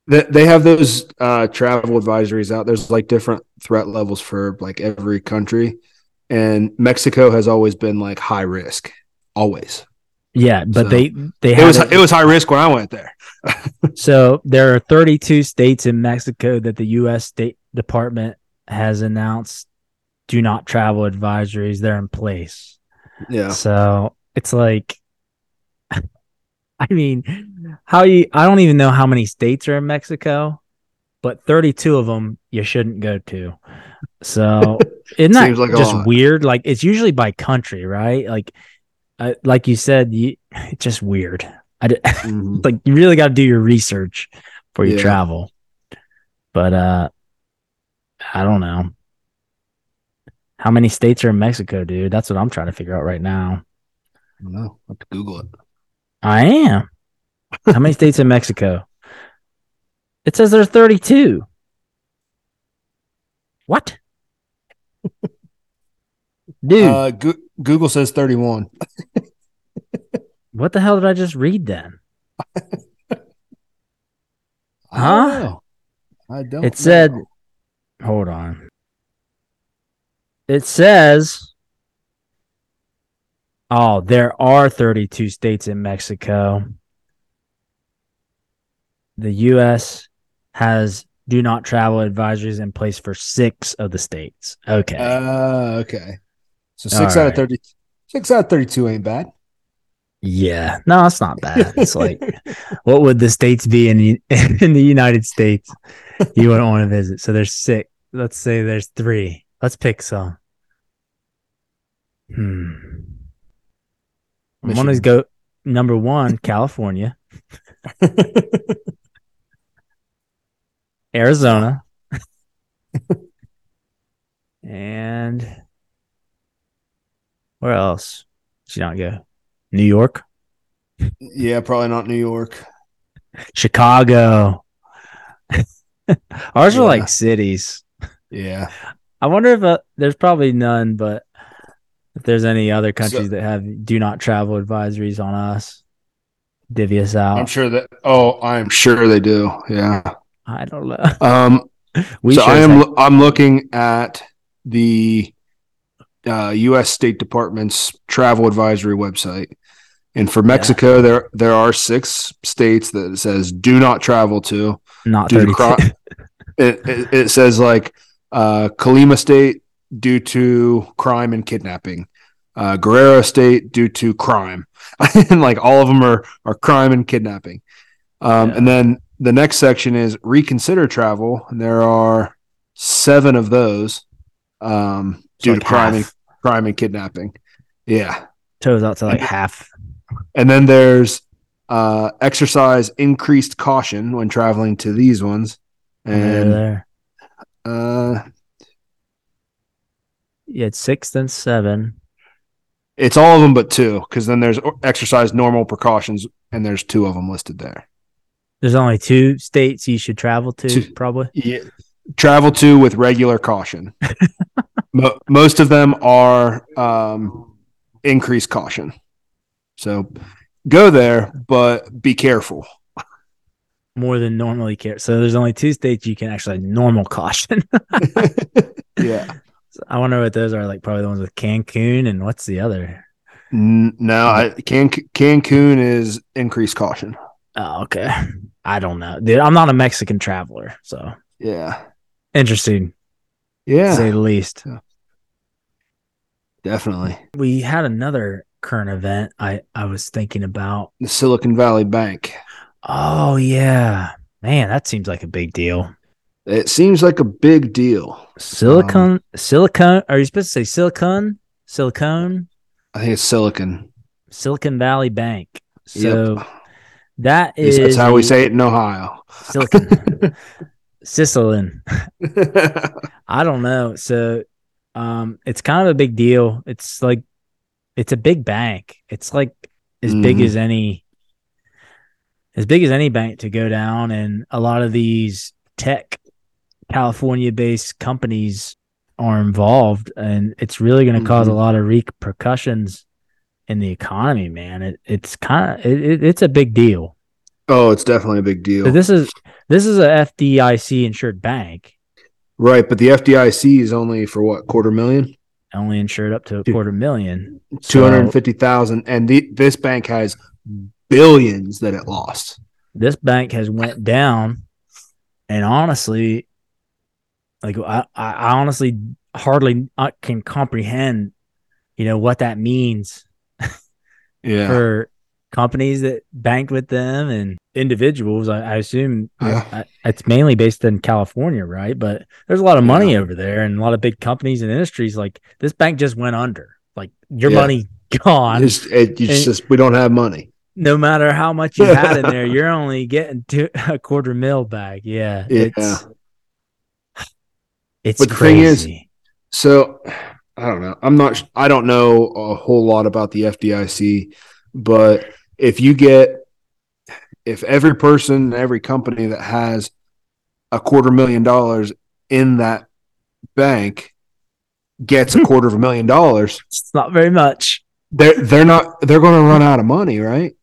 They, they have those uh, travel advisories out. There's like different threat levels for like every country, and Mexico has always been like high risk, always. yeah, but So, they they It was it- it was high risk when I went there. *laughs* so there are 32 states in Mexico that the US State Department has announced do not travel advisories. They're in place. Yeah, So it's like, *laughs* I mean, how you, I don't even know how many states are in Mexico, but 32 of them you shouldn't go to. So *laughs* isn't that like just weird? Like it's usually by country, right? Like, uh, like you said, you, *laughs* it's just weird. I, d- *laughs* Mhm. like you really got to do your research before you Yeah. travel. But, uh, I don't know. How many states are in Mexico, dude? That's what I'm trying to figure out right now. I don't know. I have to Google it. I am. How many states in Mexico? It says there's 32. What? *laughs* Dude, Uh, Go- Google says 31. what the hell did I just read then? *laughs* I Huh? know. I don't. It said, know. hold on. It says, oh, there are 32 states in Mexico. The U.S. has do not travel advisories in place for six of the states. Okay. Uh, okay. So six All out right. of thirty. Six out of thirty-two ain't bad. Yeah, no, it's not bad. It's like, *laughs* what would the states be in the, *laughs* in the United States you wouldn't want to visit? So there's six. Let's say there's three. Let's pick some. Hmm. I want to go number one, California, *laughs* Arizona, *laughs* and where else? Did you not go? New York, Yeah, probably not New York. Chicago. *laughs* Ours are like cities. Yeah. I wonder if uh, there's probably none, but if there's any other countries So- that have do not travel advisories on us, divvy us out. I'm sure that oh, I'm sure they do. Yeah. I don't know. Um *laughs* We so I am. lo- I'm looking at the uh, U.S. State Department's travel advisory website, and for Mexico, there there are six states that it says do not travel to. not due to 32. crime. *laughs* It, it, it says like uh, Colima State due to crime and kidnapping, uh, Guerrero State due to crime, *laughs* and like all of them are are crime and kidnapping. Um, Yeah. And then the next section is reconsider travel, and there are seven of those um, It's due like to crime and crime and kidnapping. Yeah, Toes out to like half. and then there's uh, exercise increased caution when traveling to these ones, and there. uh, You had six, then seven. it's all of them but two, because then there's exercise normal precautions, and there's two of them listed there. There's only two states you should travel to, Two. probably. Yeah, travel to with regular caution. *laughs* Mo- most of them are um, increased caution, so go there, but be careful. *laughs* More than normally care. So there's only two states you can actually normal caution. *laughs* Yeah. I wonder what those are like. Probably the ones with Cancun and what's the other? N- No, I, Can- Cancun is increased caution. Oh, okay. I don't know, dude. I'm not a Mexican traveler, so Yeah. interesting Yeah. say the least. Definitely. We had another current event. I I was thinking about. The Silicon Valley Bank. Oh yeah, man, that seems like a big deal. It seems like a big deal. Silicon, um, silicon. Are you supposed to say silicon? Silicon, I think it's Silicon. Silicon Valley Bank. So Yep. That is That's how we say it in Ohio. silicon. *laughs* Sicilin. *laughs* I don't know. So um it's kind of a big deal. It's like it's a big bank. It's like as big Mhm. as any as big as any bank to go down and a lot of these tech California based companies are involved and it's really going to cause a Mhm. lot of repercussions in the economy, man. It, it's kind of it, it, it's a big deal. oh, it's definitely a big deal. So this is this is a FDIC insured bank. right, but the FDIC is only for what quarter million, only insured up to a quarter million. two hundred and So and the, this bank has billions that it lost. this bank has went down, and honestly, like I, I honestly hardly can comprehend, you know, what that means Yeah, for companies that bank with them and individuals. I, I assume Yeah. I, it's mainly based in California, right? But there's a lot of money over there, and a lot of big companies and industries. Like this bank just went under. Like your Yeah. money gone. it's, it, it's and- just we don't have money. no matter how much you had in there, *laughs* you're only getting a quarter mil back. Yeah. Yeah. It's, *sighs* it's But the thing is- crazy. So I don't know. I'm not. I don't know a whole lot about the FDIC, but if you get, if every person, every company that has a quarter million dollars in that bank gets a hmm. quarter of a million dollars, it's not very much. they're they're not they're going to run out of money, right?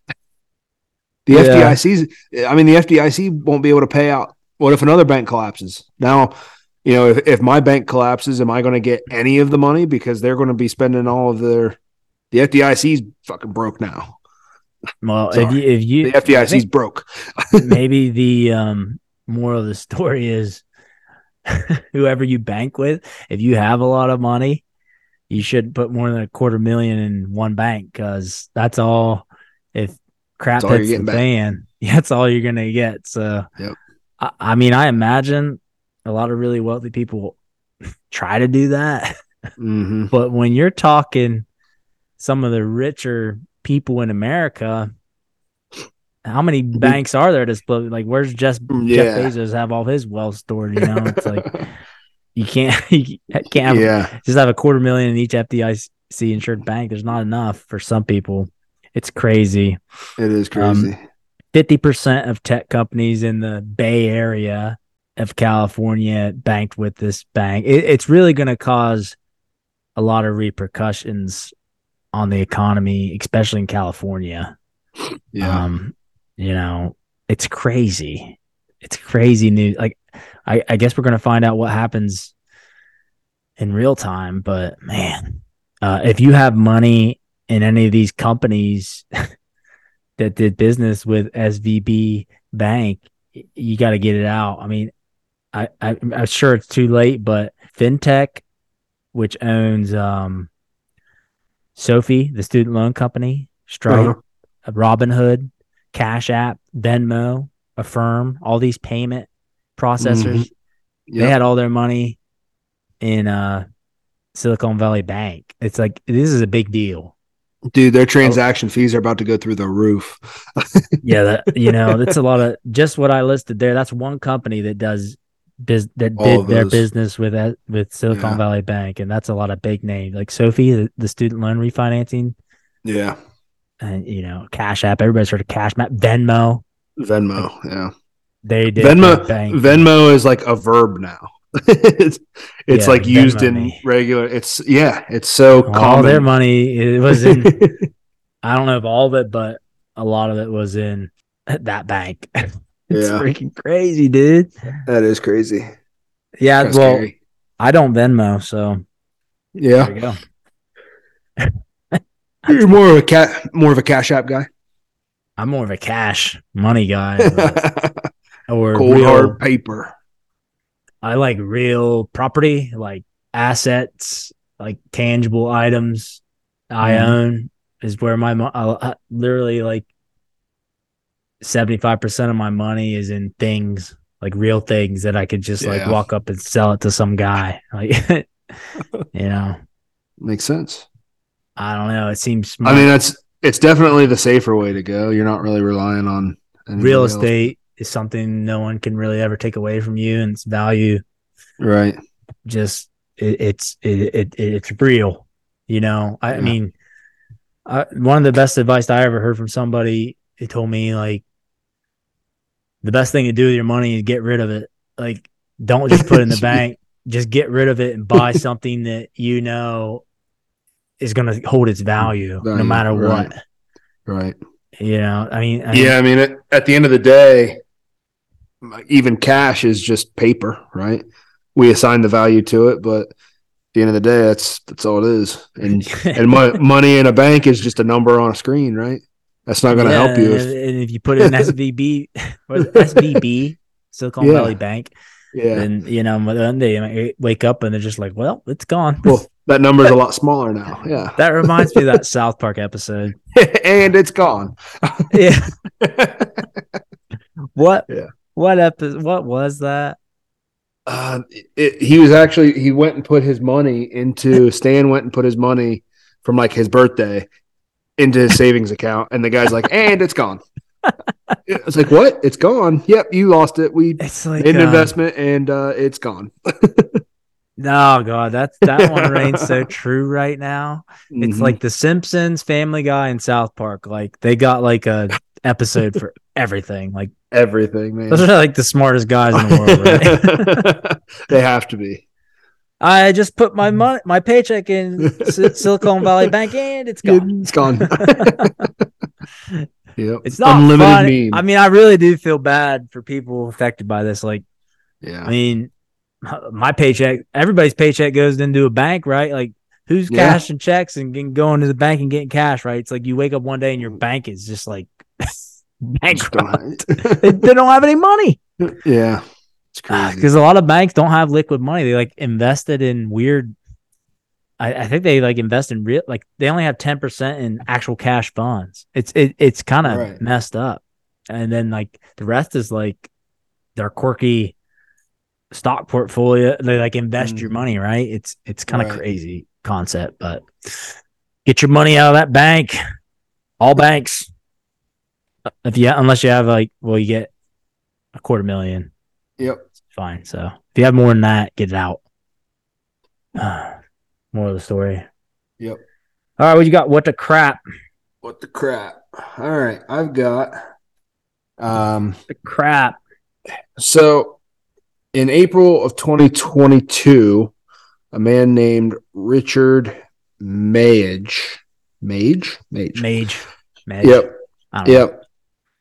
The Yeah. FDIC's. I mean, the FDIC won't be able to pay out. What if another bank collapses? Now, you know, if, if my bank collapses, am I going to get any of the money because they're going to be spending all of their? The FDIC's fucking broke now. Well, if you, if you, The FDIC's broke. *laughs* maybe the um, moral of the story is *laughs* whoever you bank with, if you have a lot of money, you should put more than a quarter million in one bank because that's all. If crap That's hits the fan, *laughs* that's all you're gonna get. So, Yep. I, I mean, I imagine a lot of really wealthy people try to do that, hmm *laughs* but when you're talking some of the richer people in America. How many banks are there to split? Like, where's just Yeah. Jeff Bezos have all his wealth stored? You know, it's like *laughs* you can't *laughs* you can't have yeah, just have a quarter million in each FDIC insured bank. There's not enough for some people. It's crazy. it is Um, crazy. Fifty percent of tech companies in the Bay Area of California banked with this bank. It, it's really going to cause a lot of repercussions on the economy, especially in California. yeah, Um, you know, it's crazy. It's crazy news. Like, I, I guess we're gonna find out what happens in real time. But man, uh, if you have money in any of these companies *laughs* that did business with SVB Bank, you got to get it out. I mean, I, I I'm sure it's too late, but FinTech, which owns um, SoFi, the student loan company, Stripe, Uh-huh. Robinhood, Cash App, Venmo, Affirm, all these payment processors, they Yep. had all their money in uh Silicon Valley Bank. It's like this is a big deal. dude, their transaction fees are about to go through the roof. *laughs* Yeah, that you know, that's a lot of just what I listed there. That's one company that does biz, that All did their business with that with Silicon Yeah. Valley Bank, and that's a lot of big names like SoFi, the, the student loan refinancing, Yeah, and you know, Cash App. Everybody's heard of Cash App, Venmo. Venmo. Yeah, They did Venmo. Venmo is like a verb now. *laughs* it's it's Yeah, like used in me. regular. It's yeah. It's so all common. their money it was in *laughs* I don't know if all of it, but a lot of it was in that bank. *laughs* *laughs* it's Yeah. freaking crazy, dude. that is crazy. Yeah, Kinda well, scary. I don't Venmo, so yeah. there you go. *laughs* You're more of a cat, more of a cash app guy. I'm more of a cash money guy, but- *laughs* or Cold real, hard paper. I like real property, like assets, like tangible items I Mhm. own is where my mo- I, I- literally like 75% of my money is in things like real things that I could just like walk up and sell it to some guy. Like, *laughs* you know, Makes sense. I don't know. It seems I mean, that's it's definitely the safer way to go. You're not really relying on real else. estate is something no one can really ever take away from you and its value right? just it, it's it, it it's real you know i, I mean I, one of the best advice i ever heard from somebody he told me like the best thing to do with your money is get rid of it like don't just put it in the *laughs* bank just get rid of it and buy *laughs* something that you know is going to hold its value, no matter right. what Right. you know i mean I yeah, I mean, at, at the end of the day, even cash is just paper, right? We assign the value to it, but at the end of the day, that's that's all it is. And *laughs* and mo- money in a bank is just a number on a screen, right? That's not going to Yeah, help you. and, If, and if you put *laughs* it in SVB or SVB, Silicon Yeah. Valley Bank, yeah. then you know day you wake up and they're just like, well, it's gone. Well, *laughs* that number is a lot smaller now. Yeah. that reminds me of that *laughs* South Park episode. and it's gone. Yeah. What? Yeah. What episode? What was that? Uh, it, he was actually he went and put his money into Stan went and put his money from like his birthday into his savings account, and the guy's like, "And it's gone." It's like, "What? It's gone?" Yep, you lost it. We It's like made an um, investment, and uh, it's gone. *laughs* No, God, that's that one reigns so true right now. It's Mhm. like The Simpsons, Family Guy, and South Park. Like they got like a episode for everything. Like everything, man. those are like the smartest guys in the world. Right? *laughs* they have to be. I just put my mm-hmm. money, my paycheck in Si- *laughs* Silicon Valley Bank, and it's gone. It's gone. *laughs* yep. It's not unlimited meme. I mean, I really do feel bad for people affected by this. Like, yeah. I mean, my paycheck, everybody's paycheck goes into a bank, right? Like, who's Yeah. cashing checks and getting, going to the bank and getting cash, right? It's like you wake up one day and your bank is just like *laughs* bankrupt. don't- they don't have any money yeah. It's crazy. because a lot of banks don't have liquid money. They like invested in weird. I, I think they like invest in real, like they only have ten percent in actual cash bonds. It's it, it's kind of Right. messed up, and then like the rest is like their quirky stock portfolio. They like invest your Mhm. money, right? It's it's kind of Right. crazy concept, but get your money out of that bank. All banks. If you unless you have like, well, you get a quarter million. Yep. Fine. So if you have more than that, get it out. more of the story. Yep. All right, what you got? What the crap? What the crap? All right, I've got um The crap. so in April of 2022, a man named Richard Mage, Mage, Mage, Mage. Mage. Yep, don't know. yep.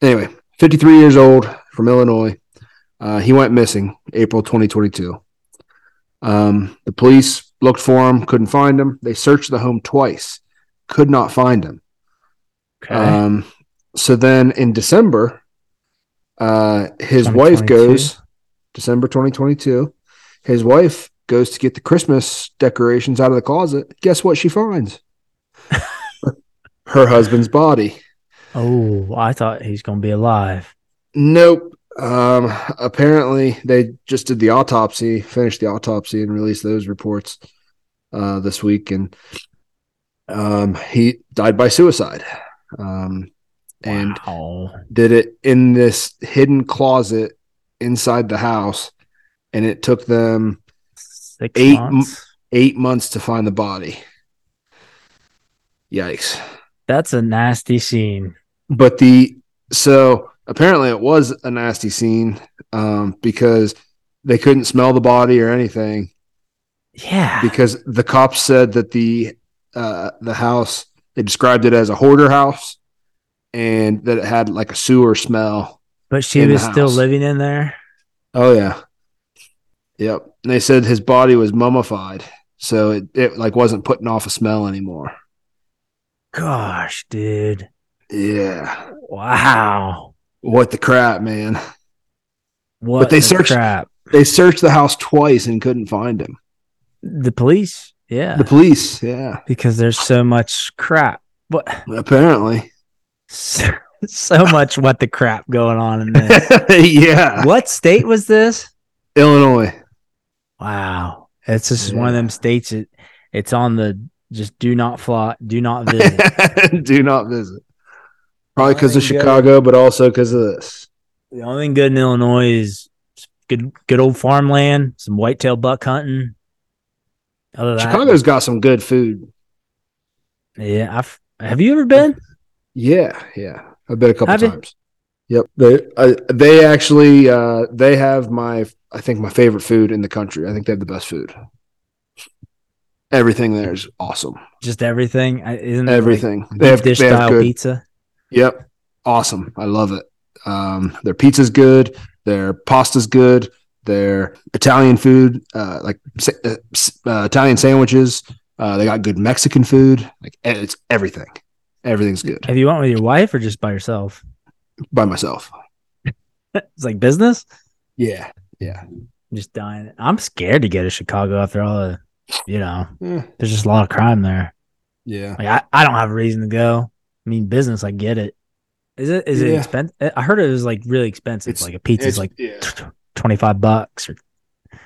Anyway, 53 years old from Illinois. Uh, he went missing April 2022. Um, the police looked for him, couldn't find him. They searched the home twice, could not find him. Okay. Um, so then in December, uh, his wife goes, December 2022, his wife goes to get the Christmas decorations out of the closet. Guess what she finds? *laughs* Her husband's body. oh, I thought he's gonna be alive. Nope. Um, apparently they just did the autopsy, finished the autopsy, and released those reports uh, this week, and um, he died by suicide. Um, and wow. did it in this hidden closet inside the house, and it took them six eight months. eight months to find the body. Yikes! That's a nasty scene. But the so apparently it was a nasty scene um, because they couldn't smell the body or anything Yeah. because the cops said that the uh, the house they described it as a hoarder house and that it had like a sewer smell. but she was still living in there. Oh yeah. Yep. And they said his body was mummified, so it, it like wasn't putting off a smell anymore. Gosh, dude. Yeah. Wow. What the crap, man. What they the searched- crap. They searched the house twice and couldn't find him. The police. Yeah. The police, yeah. because there's so much crap. What Apparently. so, so much what the crap going on in this. *laughs* yeah. what state was this? Illinois. Wow. It's just one of them states it it's on the just do not fly, do not *laughs* visit. Do not visit. Probably because of Only good- Chicago, but also because of this. the only thing good in Illinois is good good old farmland, some whitetail buck hunting. Other than that, Chicago's got some good food. yeah. I've, have you ever been? Yeah, yeah. I've been a couple Have you? times. Yep. They they actually uh, they have my I think my favorite food in the country. I think they have the best food. Everything there is awesome. Just everything. Isn't it like Everything. they have, dish they have style good. pizza? Yep. Awesome. I love it. Um, their pizza's good. Their pasta's good. Their Italian food, uh, like uh, uh, Italian sandwiches. Uh, they got good Mexican food. Like it's everything. Everything's good Have you went with your wife or just by yourself? by myself. *laughs* It's like business. Yeah. Yeah. I'm just dying. I'm scared to go to Chicago after all the, you know, Yeah. there's just a lot of crime there. Yeah. Like I, I don't have a reason to go. I mean, business, I get it. Is it is it expensive? I heard it was like really expensive. It's- like a pizza's It's- like yeah. twenty five bucks. Or,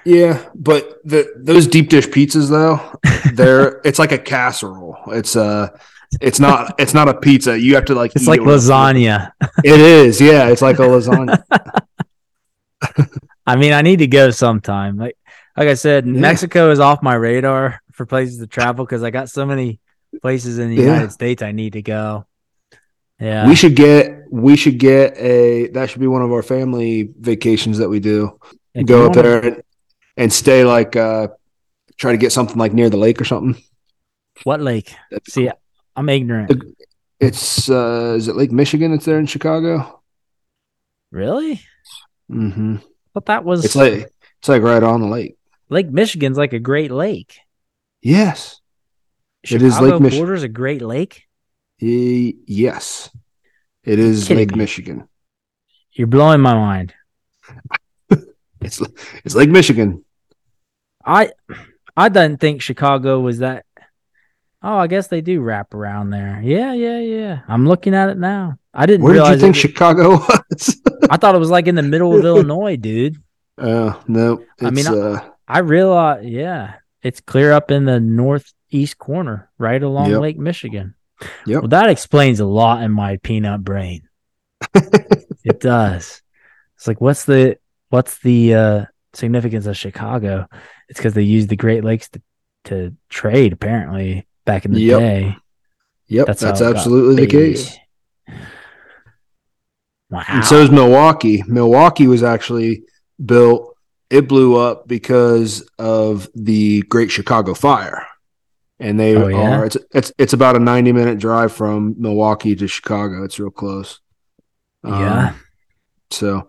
Yeah, but the those deep dish pizzas though, they're *laughs* it's like a casserole. It's uh it's not it's not a pizza. You have to like it's eat like it with a- lasagna. It is, yeah. It's like a lasagna. *laughs* *laughs* I mean, I need to go sometime. Like like I said, Yeah. Mexico is off my radar for places to travel because I got so many places in the Yeah. United States I need to go. Yeah, We should get we should get a that should be one of our family vacations that we do. If Go up there and, and stay like uh try to get something like near the lake or something. What lake? That'd See. I'm ignorant. It's uh is it Lake Michigan? It's there in Chicago. Really? Mm-hmm. But that was It's like it's like right on the lake. Lake Michigan's like a great lake. Yes. It Chicago is Lake Mich- borders a great lake. Y- yes. It is Lake me. Michigan. You're blowing my mind. *laughs* It's it's Lake Michigan. I I didn't think Chicago was that. Oh, I guess they do wrap around there. Yeah, yeah, yeah. I'm looking at it now. I didn't Where did you think Chicago *laughs* was? I thought it was like in the middle of Illinois, dude. *laughs* Oh no. It's, I mean, I- uh, I realize. Yeah, it's clear up in the northeast corner, right along Yep. Lake Michigan. Yep. Well, that explains a lot in my peanut brain. *laughs* it does. It's like what's the what's the uh significance of Chicago? It's because they used the Great Lakes to, to trade apparently back in the Yep. day. Yep, That's that's, how it got absolutely the case. Wow. And so is Milwaukee. Milwaukee was actually built. It blew up because of the Great Chicago Fire, and they Oh, yeah? are. It's it's it's about a ninety minute drive from Milwaukee to Chicago. It's real close. Um, yeah. So,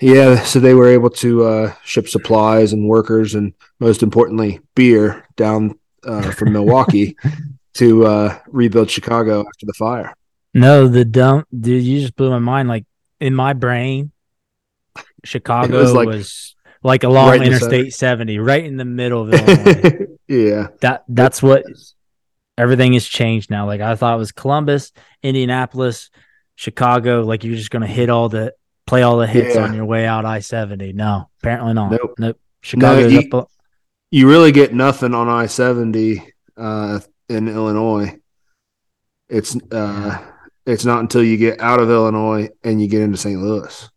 yeah, so they were able to uh, ship supplies and workers, and most importantly, beer down uh, from *laughs* Milwaukee to uh, rebuild Chicago after the fire. No, the dump, dude. You just blew my mind. Like in my brain, *laughs* Chicago was was like- like, along right in Interstate 70, right in the middle of *laughs* Illinois. yeah, that that's what everything has changed now. Like I thought it was Columbus, Indianapolis, Chicago. Like you're just gonna hit all the play all the hits Yeah. on your way out I 70. No, apparently not. Nope. Nope. Chicago's you- up. you really get nothing on I seventy uh, in Illinois. It's uh, it's not until you get out of Illinois and you get into St. Louis.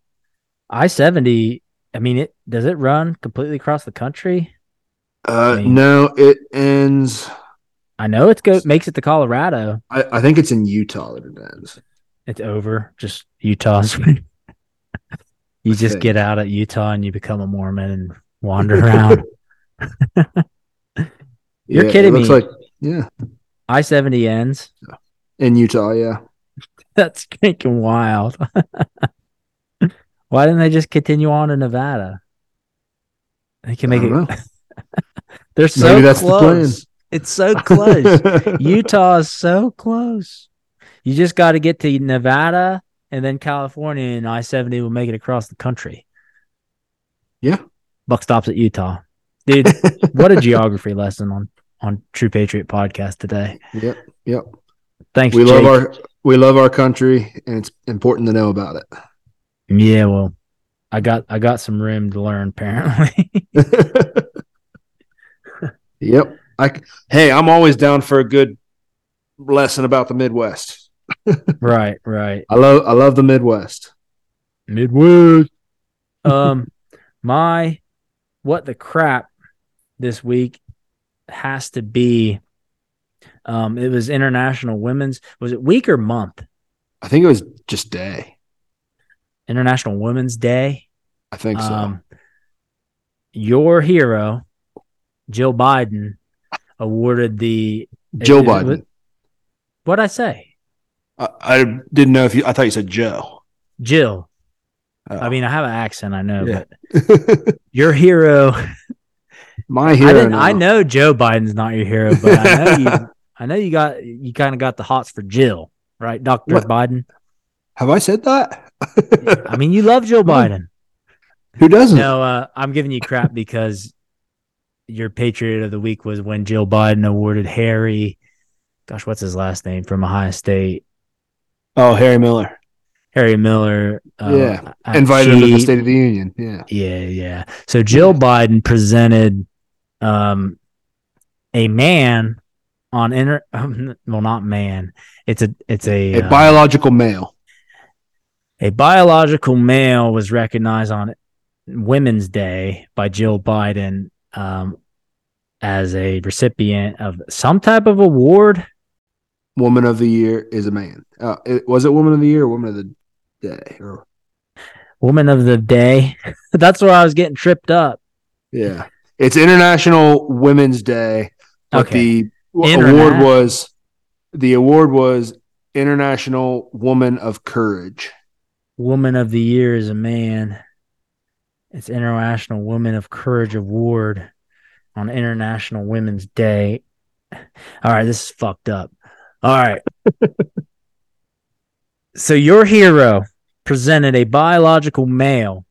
I 70. I mean, it does it run completely across the country? Uh, I mean- no, it ends. I know it go makes it to Colorado. I, I think it's in Utah that it ends. It's over. Just Utah's. *laughs* you just think. get out at Utah and you become a Mormon and wander around. *laughs* You're Yeah, kidding it looks me. like yeah, I 70 ends. in Utah. Yeah, *laughs* That's freaking wild. Why didn't they just continue on to Nevada? They can make it. *laughs* They're so Maybe that's the plan. close. It's so close. *laughs* Utah is so close. You just got to get to Nevada and then California, and I 70 will make it across the country. Yeah. Buck stops at Utah. Dude, what a geography *laughs* lesson on, on True Patriot podcast today. Yep, yep. Thanks, We Jake. love our we love our country, and it's important to know about it. Yeah, well, I got I got some room to learn apparently. *laughs* yep. I hey, I'm always down for a good lesson about the Midwest. *laughs* right, right. I love I love the Midwest. Midwest. Um *laughs* my what the crap this week has to be um it was International Women's was it week or month? I think it was just day. International Women's Day. I think so. Um your hero, Jill Biden, awarded the Joe it- it- Biden. What'd I say? I, I didn't know if you. I thought you said Joe. Jill. Oh. I mean, I have an accent, I know, Yeah. but *laughs* your hero my hero. I didn't. I know Joe Biden's not your hero, but I know you. *laughs* I know you got you kind of got the hots for Jill, right, Doctor Biden? Have I said that? I mean, you love Joe *laughs* Biden. Who doesn't? No, uh, I'm giving you crap because your Patriot of the Week was when Joe Biden awarded Harry. Gosh, what's his last name from Ohio State? Oh, Harry Miller Harry Miller. Uh, Yeah. invited him to the State of the Union. Yeah. Yeah, yeah. So Jill Biden presented um a man on inter *laughs* well not man. It's a it's a A uh, biological male. A biological male was recognized on Women's Day by Jill Biden um as a recipient of some type of award. Woman of the year is a man. Uh, it, was it woman of the year or woman of the day? Or, Woman of the Day. *laughs* That's where I was getting tripped up. yeah. It's International Women's Day, but Okay. the award was the award was International Woman of Courage. Woman of the Year is a man. It's International Women of Courage Award on International Women's Day. All right, this is fucked up. All right. *laughs* so your hero presented a biological male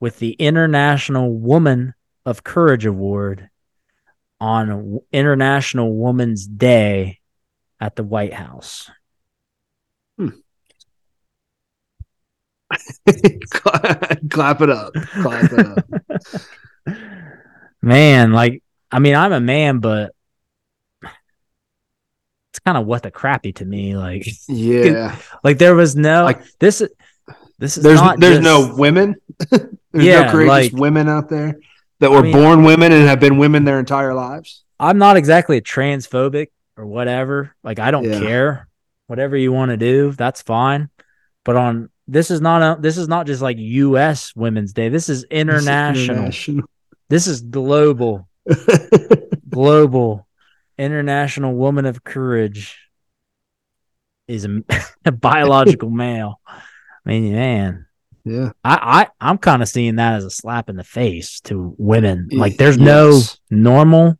with the International Woman of Courage Award on International Women's Day at the White House. *laughs* Clap it up. Clap it up. man, like I mean, I'm a man, but it's kind of what the crappy to me. Like, Yeah. *laughs* like there was no Like- this. This is There's not there's just- *laughs* no women. there's Yeah, no courageous like- women out there that were mean- born women and have been women their entire lives. I'm not exactly a transphobic or whatever. Like I don't Yeah. care. Whatever you want to do, that's fine. But on this is not a this is not just like US Women's Day. This is international. International. This is global. *laughs* global international woman of courage is a, *laughs* a biological *laughs* male. I mean, man, yeah. I, I I'm kind of seeing that as a slap in the face to women. Like, there's no normal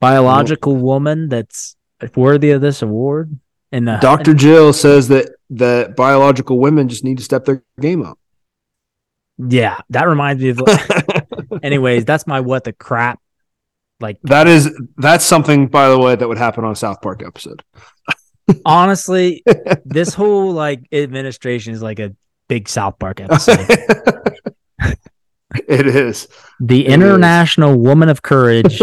biological woman that's worthy of this award. And the Dr. Jill says that that biological women just need to step their game up. yeah, that reminds me of. *laughs* anyways, that's my what the crap. Like That is that's something, by the way, that would happen on a South Park episode. *laughs* honestly, this whole like administration is like a big South Park episode. *laughs* it is. The It International Woman of Courage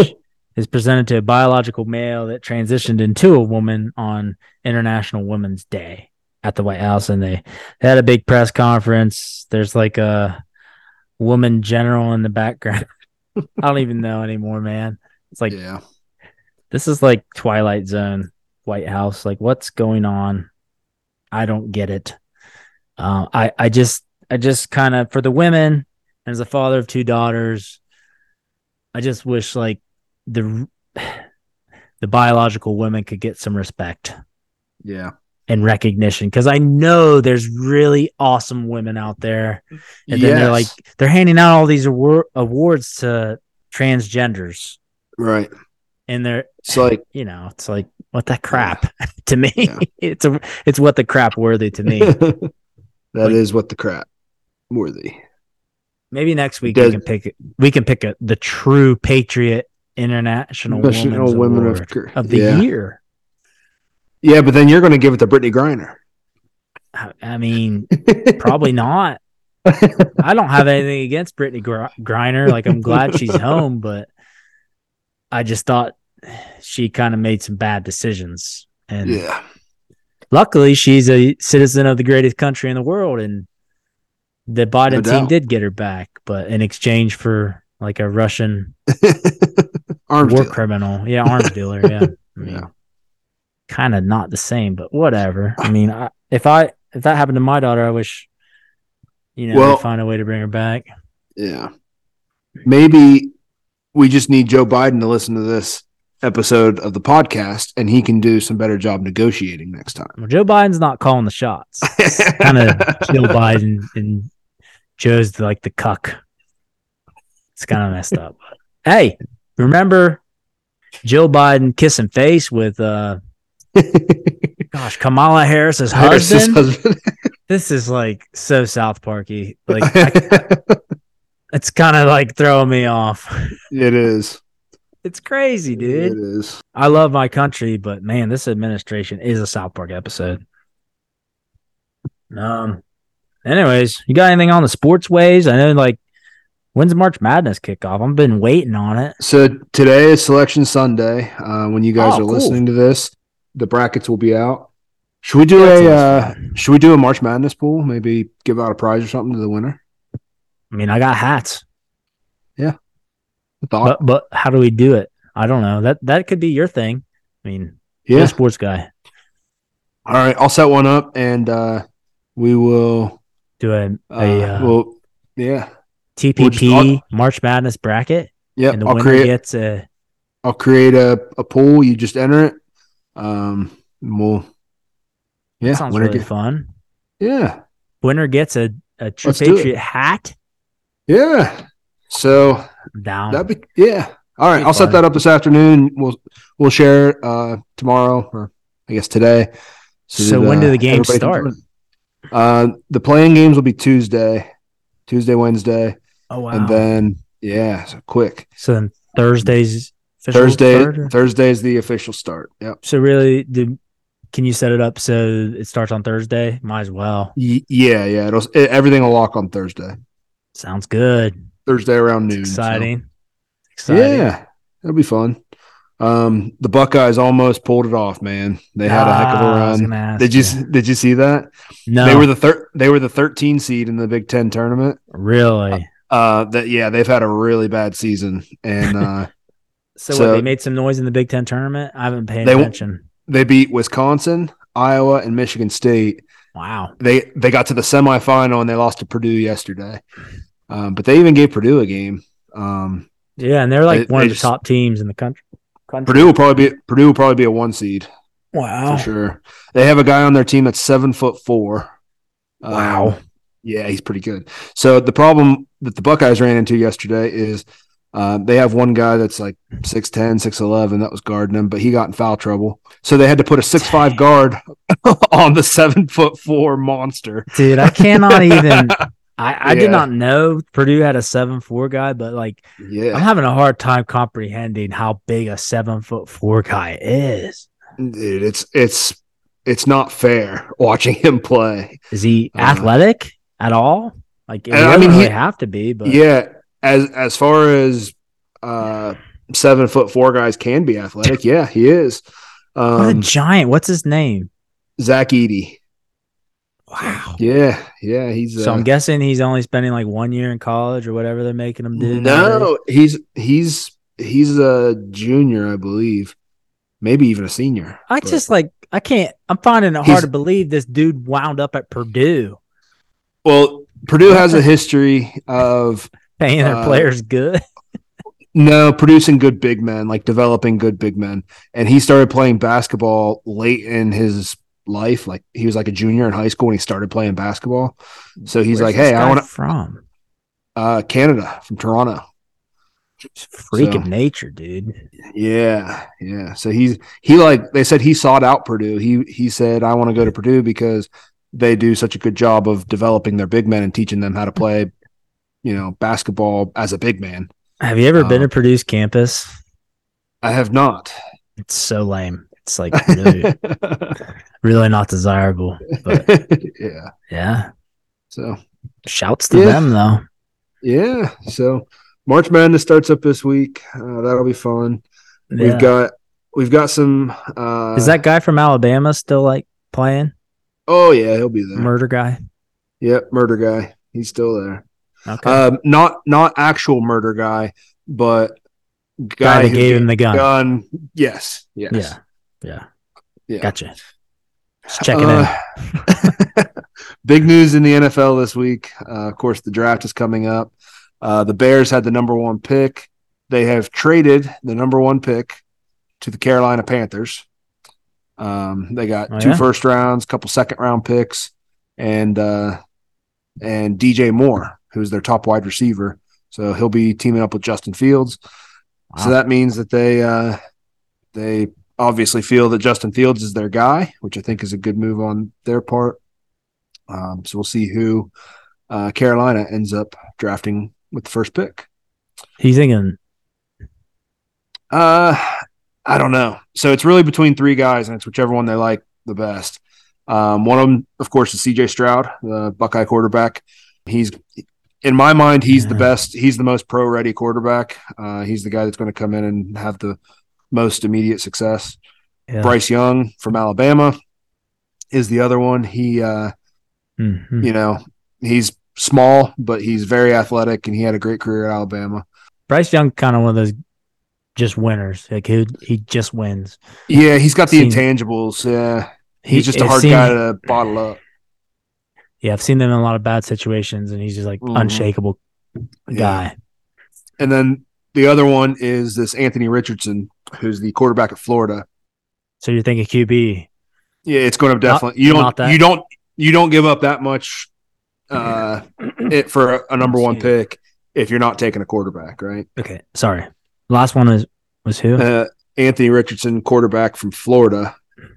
is presented to a biological male that transitioned into a woman on International Women's Day at the White House, and they, they had a big press conference. There's like a woman general in the background. *laughs* I don't even know anymore, man. It's like yeah. this is like Twilight Zone, White House. Like, what's going on? I don't get it. Uh, I I just I just kind of for the women as a father of two daughters, I just wish like the *sighs* the biological women could get some respect Yeah. And recognition because I know there's really awesome women out there, and then they're like they're handing out all these award- awards to transgenders, right. and they're It's like you know, it's like what the crap *laughs* to me. Yeah. *laughs* It's a it's what the crap worthy to me. *laughs* that is Like- what the crap worthy. Maybe next week Does- we can pick. We can pick a, the true patriot international National women's Women of of, the yeah. year. Yeah, but then you're going to give it to Brittney Griner. I, I mean, probably not. I don't have anything against Brittney Gr- Griner. Like I'm glad she's *laughs* home, but I just thought she kind of made some bad decisions. And yeah. luckily she's a citizen of the greatest country in the world and the Biden No team did get her back, but in exchange for like a Russian *laughs* Arms war dealer. criminal. Yeah, arms dealer. Yeah. I *laughs* mean, Yeah. Kind of not the same, but whatever. I *sighs* mean, I, if I if that happened to my daughter, I wish you know Well- find a way to bring her back. Yeah. Maybe we just need Joe Biden to listen to this episode of the podcast and he can do some better job negotiating next time. Well, Joe Biden's not calling the shots. kind of *laughs* Joe Biden and Joe's the, like the cuck. It's kind of messed up. Hey, remember Joe Biden kissing face with uh gosh Kamala Harris's Harris's husband? husband. *laughs* This is like so South Parky. Like I, *laughs* it's kind of like throwing me off. it is. It's crazy, dude. is. I love my country, but man, this administration is a South Park episode. Um. Anyways, you got anything on the sports ways? I know, like, when's March Madness kickoff? I've been waiting on it. So today is Selection Sunday. Uh, when you guys Oh, are cool. listening to this, the brackets will be out. Should we do That a sounds uh, should we do a March Madness pool? Maybe give out a prize or something to the winner. I mean, I got hats, Yeah, but but how do we do it? I don't know. That that could be your thing. I mean, you're yeah. a sports guy. All right, I'll set one up and uh, we will. Do a, Uh, a uh, well, yeah, TPP I'll- March Madness bracket, yeah. and the I'll winner create. gets a I'll create a, a pool. You just enter it. Um, we'll. Yeah, sounds winner really get- fun. yeah, Winner gets a a true Let's patriot hat. yeah. So Down. That'd be yeah. All right, I'll set that up this afternoon. We'll we'll share uh tomorrow or I guess today. So that, when do uh, the games everybody start? Uh, the playing games will be Tuesday, Tuesday, Wednesday, oh wow. and then yeah, so quick. so then Thursday's Thursday, start, Thursday is the official start. Yep. So really, do, can you set it up so it starts on Thursday? Might as well. Y- yeah, yeah. It'll it, everything will lock on Thursday. Sounds good. Thursday around It's noon. so- exciting. Exciting. Yeah, it'll be fun. Um, the Buckeyes almost pulled it off, man. They had a heck of a Ah, run. Did you did you see that? No, They were the third. They were the 13 seed in the Big Ten tournament. really. Uh, that yeah, they've had a really bad season, and uh, *laughs* So, So- what, they made some noise in the Big Ten tournament. I haven't paid They attention. they beat Wisconsin, Iowa, and Michigan State. Wow. They they got to the semifinal and they lost to Purdue yesterday. Um, but they even gave Purdue a game. Um, Yeah, and they're like They- one they of the just- top teams in the country. country. Purdue will probably be Purdue will probably be a one seed Wow. for sure. They have a guy on their team that's seven foot four. Um, Wow. yeah, he's pretty good. So the problem that the Buckeyes ran into yesterday is uh, they have one guy that's like 6'10", 6'11", that was guarding him, but he got in foul trouble. So they had to put a six five guard *laughs* on the seven foot four monster. Dude, I cannot even. *laughs* I, I Yeah. did not know Purdue had a seven four guy, but like I'm having a hard time comprehending how big a seven foot four guy is. dude, it's it's it's not fair watching him play. Is he Uh, athletic at all? Like I- mean, he- have to be, but Yeah, as as far as uh seven foot four guys can be athletic, yeah, he is. what a Um, giant! What's his name? Zach Edey. Wow. Yeah, yeah, he's. So uh, I'm guessing he's only spending like one year in college or whatever they're making him do. no, he's he's he's a junior, I believe, maybe even a senior. I but- just like I can't. I'm finding it He's- hard to believe this dude wound up at Purdue well, Purdue has a history of paying their Uh, players good. *laughs* no producing good big men, like developing good big men, and he started playing basketball late in his life. Like he was like a junior in high school when he started playing basketball. So he's Where's like, "Hey, I want to from uh, Canada from Toronto." freak So- of nature, dude. Yeah, yeah. So he's he like they said he sought out Purdue. He he said I want to go to Purdue because they do such a good job of developing their big men and teaching them how to play, you know, basketball as a big man. Have you ever been Um, to Purdue's campus? I have not. It's so lame. It's like really, *laughs* really not desirable. But *laughs* yeah. yeah, So shouts to Yeah. them though. yeah. So March Madness starts up this week. Uh, that'll be fun. Yeah. We've got we've got some. Uh, Is that guy from Alabama still like playing? Oh yeah, he'll be there. Murder guy. Yep, murder guy. He's still there. Okay. Um, not not actual murder guy, but guy that who gave him the gun. gun. Yes, yes, Yeah. Yeah. yeah. Gotcha. Just checking Uh, *laughs* Big news in the NFL this week. Uh, of course, the draft is coming up. Uh, the Bears had the number one pick. They have traded the number one pick to the Carolina Panthers. Um, they got Oh, two yeah? first rounds, couple second round picks, and uh, and DJ Moore, who's their top wide receiver. So he'll be teaming up with Justin Fields. So that means that they uh, they obviously feel that Justin Fields is their guy, which I think is a good move on their part. Um, so we'll see who uh, Carolina ends up drafting with the first pick. He's thinking Uh, I don't know. So it's really between three guys, and it's whichever one they like the best. Um, one of them, of course, is C.J. Stroud, the Buckeye quarterback. He's in my mind, he's the best. He's the most pro-ready quarterback. Uh, he's the guy that's going to come in and have the most immediate success. yeah. Bryce Young from Alabama is the other one. He, uh, Mhm. you know, he's small, but he's very athletic, and he had a great career at Alabama. Bryce Young kind of one of those just winners. Like he he just wins. Yeah, he's got the Seen- intangibles. Yeah, He- he's just a hard guy to bottle up. Yeah, I've seen them in a lot of bad situations, and he's just like Mhm. unshakable Yeah. guy. And then the other one is this Anthony Richardson, who's the quarterback of Florida. So you're thinking QB? Yeah, it's going to definitely you don't you don't you don't give up that much *clears throat* uh it for a, a number one pick if you're not taking a quarterback, right? Okay, sorry. Last one was was who? Uh, Anthony Richardson, quarterback from Florida,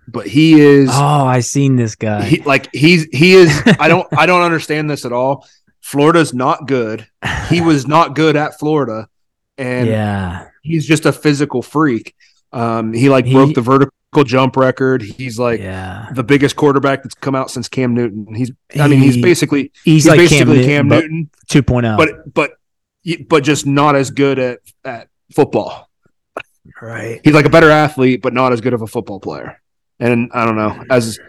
but he is oh, I seen this guy. he, like he's he is I don't I don't *laughs* understand this at all. Florida's not good. He was not good at Florida, and yeah, he's just a physical freak. Um, he like He- broke the vertical jump record. He's like yeah. the biggest quarterback that's come out since Cam Newton. He's I mean he's basically He's, he's, like basically Cam, Cam Newton, Newton, but 2.0. but but but just not as good at at football. Right. He's like a better athlete, but not as good of a football player. And I don't know, as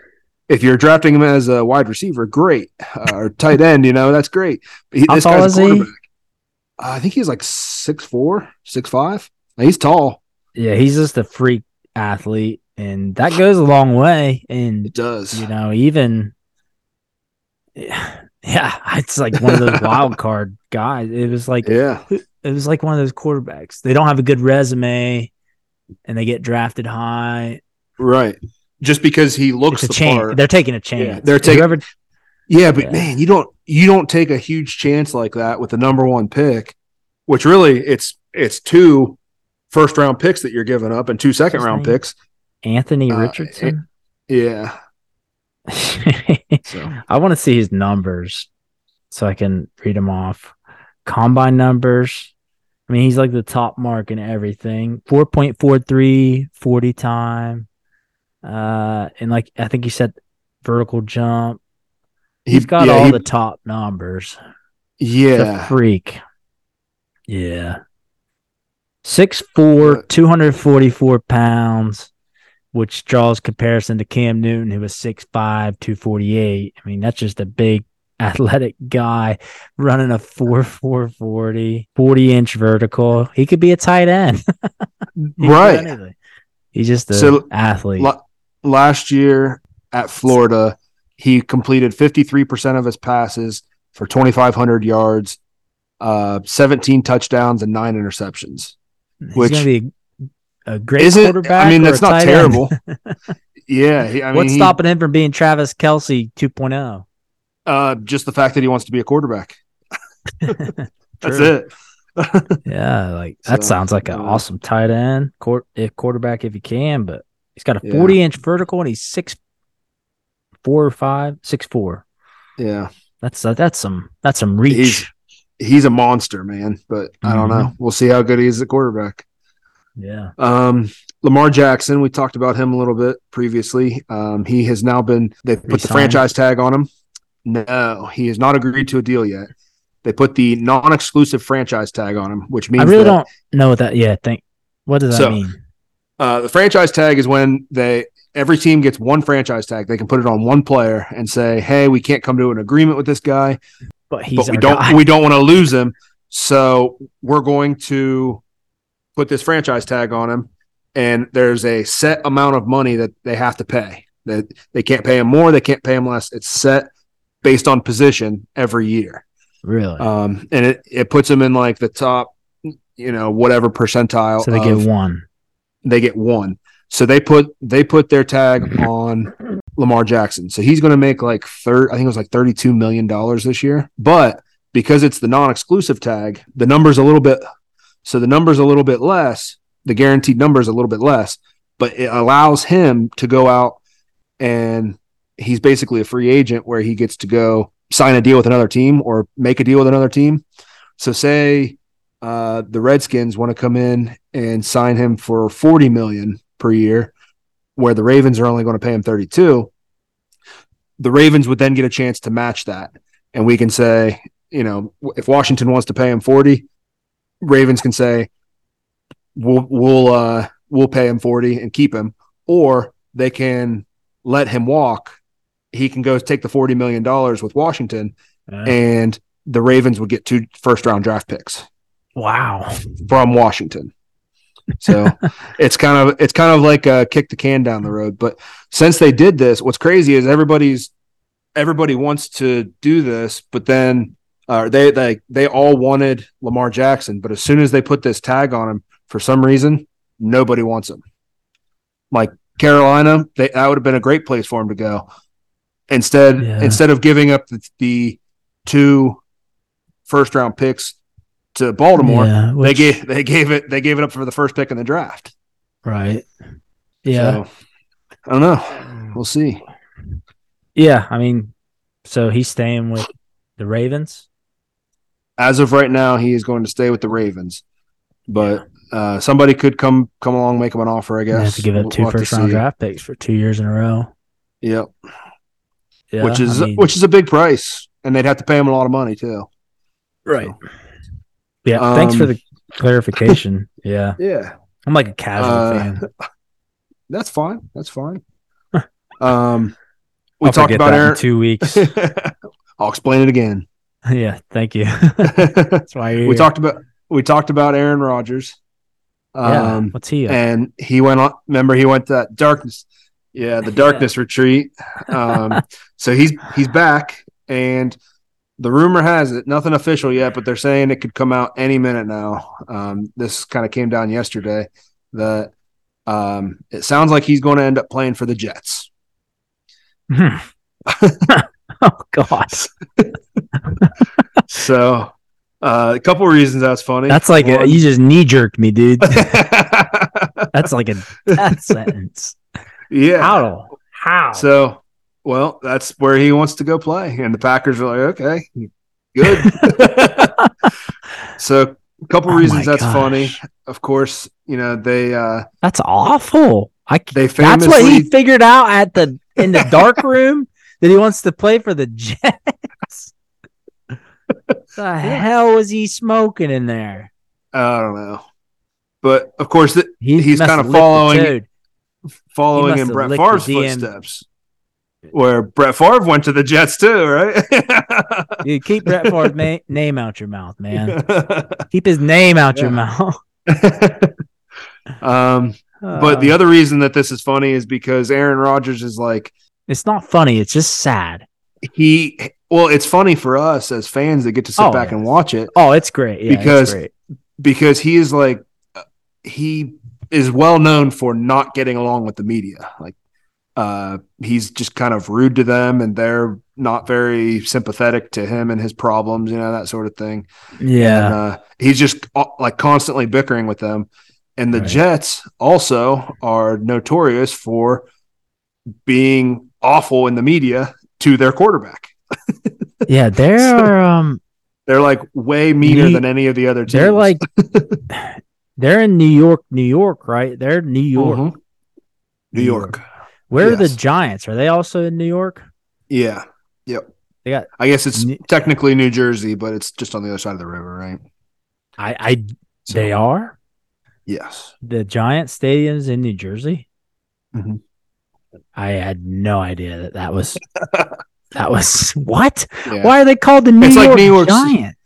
if you're drafting him as a wide receiver, great, uh, or tight end, you know, that's great. But he, this guy's quarterback. Uh, I think he's like six four, six five. He's tall. Yeah, he's just a freak athlete, and that goes a long way. And It does. you know, even yeah, *laughs* it's like one of those *laughs* wild card guys. It was like yeah. it was like one of those quarterbacks. They don't have a good resume, and they get drafted high. Right. Just because he looks It's the part. They're taking a chance. they're taking- Whoever, Yeah, but Yeah. man, you don't you don't take a huge chance like that with the number one pick, which really it's it's two first round picks that you're giving up and two second His round name? picks. Anthony Uh, Richardson. Yeah. *laughs* So I want to see his numbers so I can read them off. Combine numbers. I mean, he's like the top mark in everything. 4.43 40 time. Uh, and like I think he said vertical jump. He's got yeah, all he- the top numbers. Yeah. freak. Yeah. 6'4, But- 244 pounds, which draws comparison to Cam Newton, who was 6'5, 248. I mean, that's just a big *laughs* athletic guy running a 4'4 40, 40 inch vertical. He could be a tight end. *laughs* He Right. He's just an So, athlete. La- last year at Florida, he completed 53% of his passes for 2,500 yards, uh, 17 touchdowns, and nine interceptions. He's which- going to be a, great Isn't quarterback. I mean that's not terrible. *laughs* yeah, he, I mean, What's he- stopping him from being Travis Kelce oh? 2.0? Uh, just the fact that he wants to be a quarterback. *laughs* That's it. *laughs* Yeah, like that So, sounds like an awesome tight end, court if quarterback if you can, but he's got a Yeah. forty inch vertical and he's six four or five, six four. Yeah, That's uh, that's some that's some reach. he's he's a monster, man. But I don't know. We'll see how good he is at quarterback. yeah. Um, Lamar Jackson, we talked about him a little bit previously. Um, he has now been they put the franchise tag on him. No, he has not agreed to a deal yet. They put the non-exclusive franchise tag on him, which means I really don't know what that yeah, think what does that So, mean? Uh, the franchise tag is when they every team gets one franchise tag. They can put it on one player and say, "Hey, we can't come to an agreement with this guy, But he's but we don't guy. we don't want to lose him, so we're going to put this franchise tag on him." And there's a set amount of money that they have to pay. That they can't pay him more, they can't pay him less. It's set based on position every year, really. um, and it it puts him in like the top, you know, whatever percentile. so they of- get one. They get one. So they put they put their tag on Lamar Jackson. So he's going to make like third. I think it was like thirty two million dollars this year. But because it's the non exclusive tag, the number's a little bit. So the number's a little bit less. The guaranteed number is a little bit less, but it allows him to go out and he's basically a free agent where he gets to go sign a deal with another team or make a deal with another team. So say uh, the Redskins want to come in and sign him for 40 million per year, where the Ravens are only going to pay him 32. The Ravens would then get a chance to match that. And we can say, you know, if Washington wants to pay him 40, Ravens can say, we'll, we'll, uh, we'll pay him 40 and keep him, or they can let him walk. He can go take the $40 million with Washington Yeah. and the Ravens would get two first round draft picks wow. from Washington. So *laughs* it's kind of it's kind of like a kick the can down the road. But since they did this, what's crazy is everybody's everybody wants to do this, but then uh, they they they all wanted Lamar Jackson, but as soon as they put this tag on him, for some reason, nobody wants him. Like Carolina, they, that would have been a great place for him to go. Instead, Yeah. instead of giving up the, the two first round picks to Baltimore, Yeah, they gave they gave it they gave it up for the first pick in the draft. right. Yeah. So, I don't know. We'll see. Yeah. I mean, so he's staying with the Ravens. As of right now, he is going to stay with the Ravens, but uh, somebody could come come along, make him an offer. I They guess have to give up 2 we'll first round draft picks for two years in a row. Yep, Yeah, which is I mean, which is a big price, and they'd have to pay him a lot of money too. right. Yeah. thanks for Um, the *laughs* clarification. yeah. Yeah. I'm like a casual Uh, fan. *laughs* That's fine. That's fine. *laughs* um, we I'll talked about Aaron. two weeks. I'll explain it again. yeah, thank you. That's why you're here. talked about we talked about Aaron Rodgers. Yeah, Um, what's he? Up? and he went on. Remember, he went to that darkness. Yeah, the darkness retreat. Um, so he's he's back, and the rumor has it, nothing official yet, but they're saying it could come out any minute now. Um, this kind of came down yesterday that um, it sounds like he's going to end up playing for the Jets. *laughs* oh God, *laughs* So uh, a couple reasons that's funny. that's like a, you just knee jerked me, dude. *laughs* That's like a death sentence. yeah. How? How? So, well, that's where he wants to go play, and the Packers are like, okay, good. *laughs* so, a couple Oh reasons that's gosh. funny. Of course, you know they uh That's awful. I they that's what he figured out at the in the dark room *laughs* that he wants to play for the Jets. *laughs* the hell was he smoking in there? I don't know, but of course, th- He He's have licked the following- following in Brett Favre's footsteps, where Brett Favre went to the Jets too, right? *laughs* you keep Brett Favre's *laughs* ma- name out your mouth, man. *laughs* Keep his name out your mouth. um, but the Uh, other reason that this is funny is because Aaron Rodgers is like it's not funny. It's just sad. he. Well, it's funny for us as fans that get to sit Oh, back yeah. and watch it Oh, it's great. Yeah, Because- it's great. because he is like uh, he is well known for not getting along with the media. Like uh, he's just kind of rude to them, and they're not very sympathetic to him and his problems, you know that sort of thing. Yeah. And, uh, he's just uh, like constantly bickering with them. And the Right. Jets also are notorious for being awful in the media to their quarterback. *laughs* yeah, there So- um They're like way meaner than any of the other teams. they're like *laughs* they're in New York, New York, right? They're New York. Mhm. New York. Where are the Giants? Are they also in New York? Yeah. Yep. They got I guess it's New- technically New Jersey, but it's just on the other side of the river, right? I I So, they are? Yes. The Giant Stadium's in New Jersey? Mhm. I had no idea that that was *laughs* that was *laughs* what? Yeah. Why are they called the New It's like York New York's- Giants?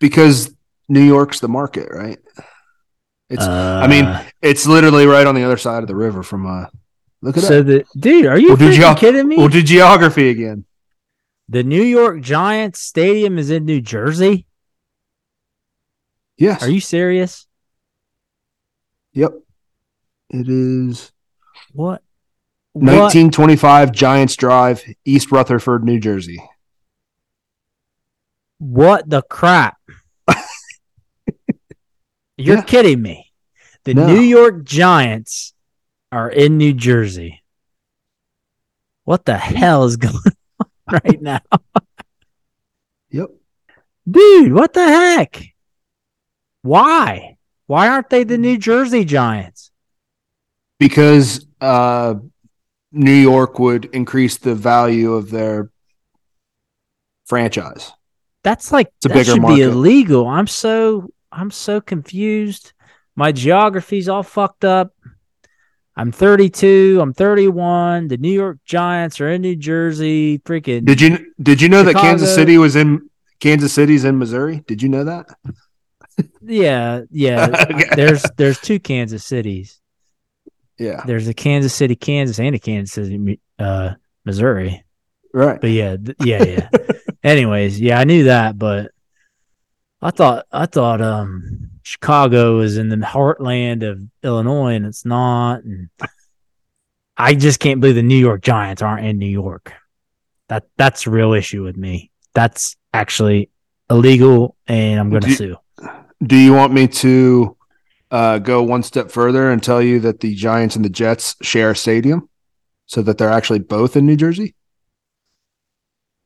Because New York's the market, right? It's I mean, it's literally right on the other side of the river from uh look at so that. the dude, are you We'll do freaking geo- kidding me? We'll do geography again. the New York Giants Stadium is in New Jersey. Yes. Are you serious? Yep. It is What? What? 1925 Giants Drive, East Rutherford, New Jersey. What the crap? *laughs* You're Yeah. kidding me. The No. New York Giants are in New Jersey. What the hell is going *laughs* on right *laughs* now? Yep. Dude, what the heck? Why? Why aren't they the New Jersey Giants? Because uh New York would increase the value of their franchise. That's like It's a that bigger should be illegal. I'm so I'm so confused. My geography's all fucked up. I'm 32. I'm 31. The New York Giants are in New Jersey. Freaking Did you did you know that Kansas City was in Kansas City's in Missouri? Did you know that? Yeah, yeah. *laughs* Okay. there's there's two Kansas cities. Yeah. There's a Kansas City, Kansas, and a Kansas City, uh, Missouri. Right. But yeah, th- yeah, yeah. *laughs* Anyways, yeah, I knew that, but I thought I thought um Chicago was in the heartland of Illinois, and it's not. And I just can't believe the New York Giants aren't in New York. That that's a real issue with me. That's actually illegal, and I'm going to sue. Do you want me to uh, go one step further and tell you that the Giants and the Jets share a stadium, so that they're actually both in New Jersey?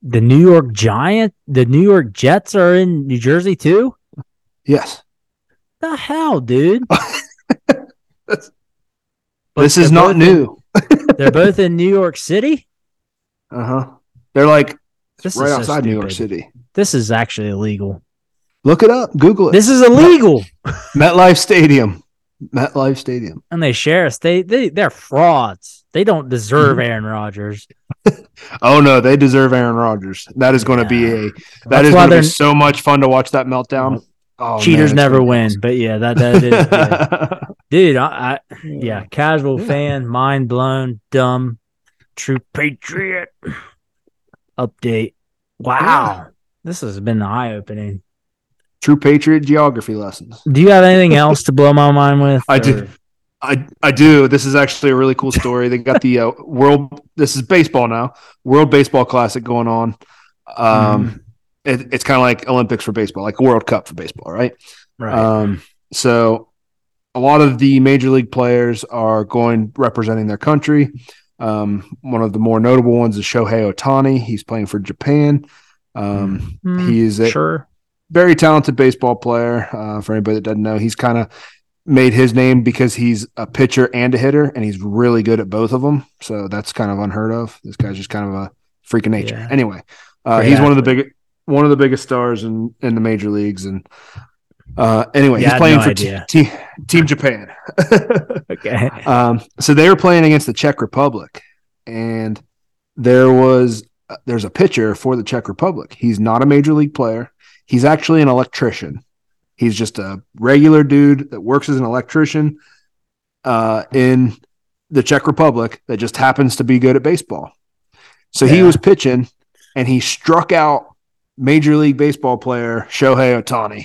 The New York Giant, the New York Jets are in New Jersey too. Yes. The hell, dude! *laughs* This is not both in- new. they're both in New York City. Uh huh. They're like This right so outside New York. City. This is actually illegal. Look it up. Google it. This is illegal. *laughs* MetLife Stadium, MetLife Stadium. and they share us. They they they're frauds. They don't deserve Mm-hmm. Aaron Rodgers. *laughs* Oh no, they deserve Aaron Rodgers. That is going to be a that That's is going to be so much fun to watch that meltdown. Oh, cheaters man, never win. awesome. But yeah, that that is yeah. *laughs* dude. I, I yeah, casual Yeah. fan, mind blown, dumb, true patriot. Update. Wow, this has been eye opening. True Patriot geography lessons. Do you have anything else to blow my mind with? I do. I I do. This is actually a really cool *laughs* story. They got the uh, world. This is baseball now. World Baseball Classic going on. Um, it, it's kind of like Olympics for baseball, like World Cup for baseball, right? Right. Um, so a lot of the major league players are going representing their country. Um, one of the more notable ones is Shohei Ohtani. He's playing for Japan. Um, Hmm, he is a sure. very talented baseball player. Uh, for anybody that doesn't know, he's kind of made his name because he's a pitcher and a hitter, and he's really good at both of them. So that's kind of unheard of. This guy's just kind of a freak of nature. Yeah. Anyway, uh, he's one of the big, one of the biggest stars in in the major leagues, and uh, anyway, Yeah, he's playing no for idea. t- Team Japan. *laughs* Okay. *laughs* um, so they were playing against the Czech Republic, and there was uh, there's a pitcher for the Czech Republic. He's not a major league player. He's actually an electrician. He's just a regular dude that works as an electrician uh, in the Czech Republic that just happens to be good at baseball. So he was pitching, and he struck out Major League Baseball player Shohei Ohtani.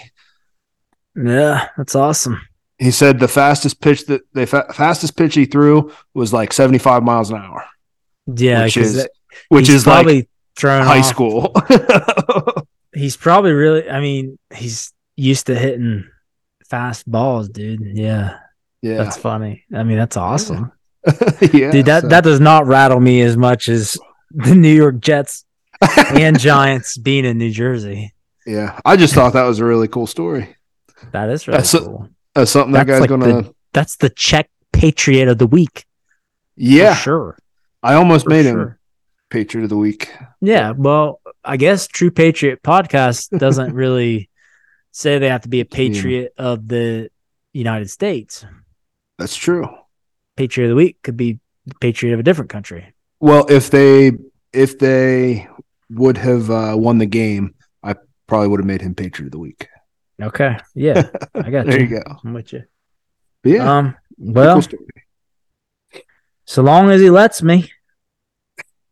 Yeah, that's awesome. He said the fastest pitch that the fa- fastest pitch he threw was like 75 miles an hour, Yeah, which is that- which is like probably thrown high off- school. *laughs* He's probably really. I mean, he's used to hitting fast balls, dude. Yeah, yeah, that's funny. I mean, that's awesome, *laughs* yeah, dude. That so- that does not rattle me as much as the New York Jets and *laughs* Giants being in New Jersey. yeah. I just thought that was a really cool story. That is really That's a- cool. That's something that That's guy's like gonna. the- That's the Czech Patriot of the week. yeah, for sure. I almost For made him. Patriot of the week. Yeah, well, I guess True Patriot podcast doesn't really say they have to be a patriot of the United States. That's true. Patriot of the week could be the patriot of a different country. Well, if they if they would have uh, won the game, I probably would have made him Patriot of the week. Okay, yeah, I *laughs* got you. There you. you go. I'm with you. But yeah, Um, well, cool story. so long as he lets me,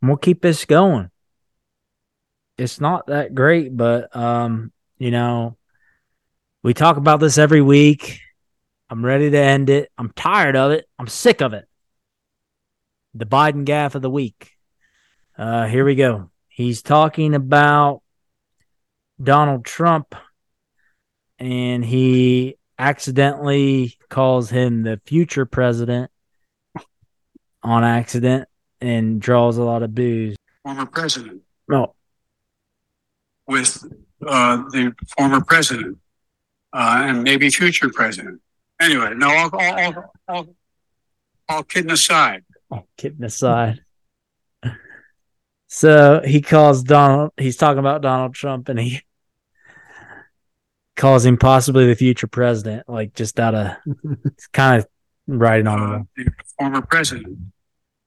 we'll keep this going. It's not that great, but um, you know, we talk about this every week. I'm ready to end it. I'm tired of it. I'm sick of it. The Biden gaff of the week. Uh, here we go. He's talking about Donald Trump, and he accidentally calls him the future president on accident and draws a lot of boos. former president No, with uh, the former president uh, and maybe future president. Anyway, no, all, all, all, all, all kidding aside, kidding aside. So he calls Donald. He's talking about Donald Trump, and he calls him possibly the future president. Like just out of *laughs* kind of riding on uh, the former president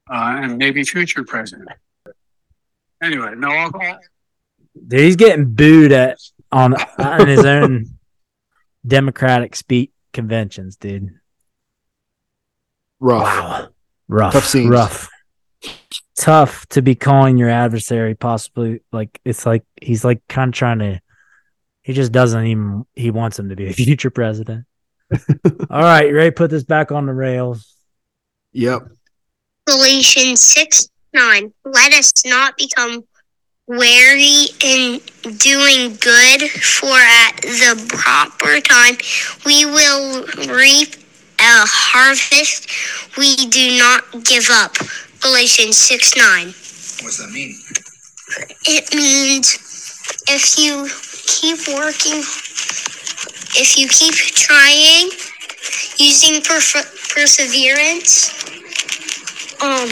uh, and maybe future president. Anyway, no, all, all, Dude, he's getting booed at on on his own Democratic speech conventions, dude. rough. Wow. Rough. Tough scenes. Rough. Tough to be calling your adversary possibly like it's like he's like kind of trying to he just doesn't even he wants him to be the *laughs* future president. *laughs* All right, you ready to put this back on the rails? Yep. Galatians 6 9. Let us not become wary in doing good, for at the proper time we will reap a harvest. We do not give up. Galatians 6 9. What's that mean? It means if you keep working, if you keep trying, using perf- perseverance, um,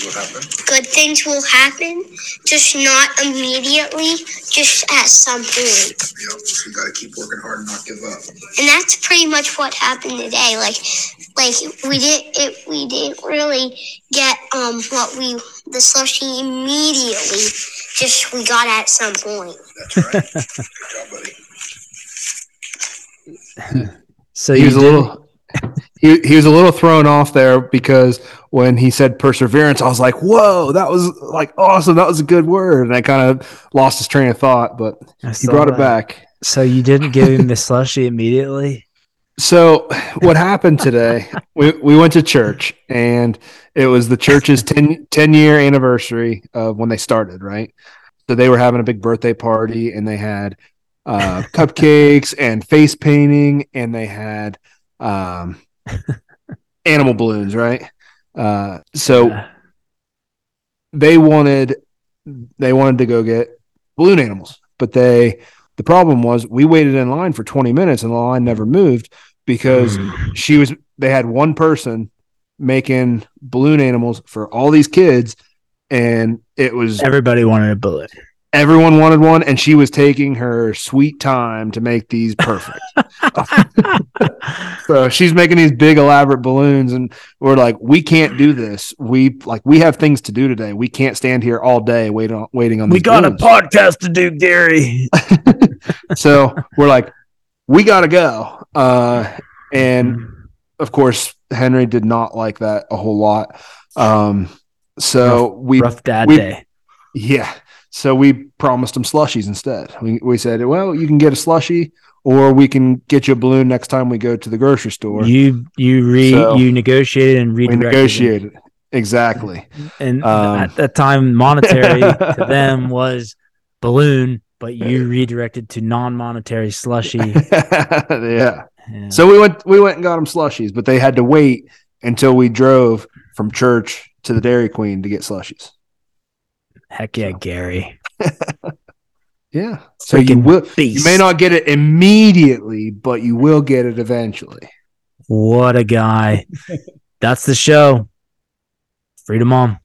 Things will happen. good things will happen, just not immediately. just at some point. Yep, you got to keep working hard and not give up. And that's pretty much what happened today. Like, like we did it. We didn't really get um what we the slushy immediately. Just we got at some point. That's right. *laughs* Good job, buddy. *laughs* So he you was a little *laughs* he, he was a little thrown off there because when he said perseverance, I was like, "Whoa, that was like awesome! That was a good word." And I kind of lost his train of thought, but he brought it back. So you didn't give him *laughs* the slushy immediately? So what happened today? *laughs* we we went to church, and it was the church's 10, 10 year anniversary of when they started, right? So they were having a big birthday party, and they had uh, *laughs* cupcakes and face painting, and they had um, animal balloons, right? Uh, so Yeah. they wanted they wanted to go get balloon animals, but they the problem was we waited in line for 20 minutes and the line never moved because she was they had one person making balloon animals for all these kids and it was everybody wanted a bullet. Everyone wanted one and she was taking her sweet time to make these perfect. *laughs* So she's making these big elaborate balloons and we're like we can't do this. We like we have things to do today. We can't stand here all day waiting on waiting on we got a podcast to do, Gary. *laughs* so we're like we gotta go. Uh and of course henry did not like that a whole lot. Um so we Rough dad we- day. yeah so we promised them slushies instead we, we said well you can get a slushie or we can get you a balloon next time we go to the grocery store You you re So- you negotiated and we redirected. negotiated exactly and Um, at that time, monetary *laughs* to them was balloon, but you redirected to non-monetary slushy. *laughs* yeah Yeah. So we went we went and got them slushies, but they had to wait until we drove from church to the Dairy Queen to get slushies. Heck yeah, Gary. *laughs* Yeah. So you Freaking will you may not get it immediately, but you will get it eventually. What a guy. *laughs* That's the show. Freedom on.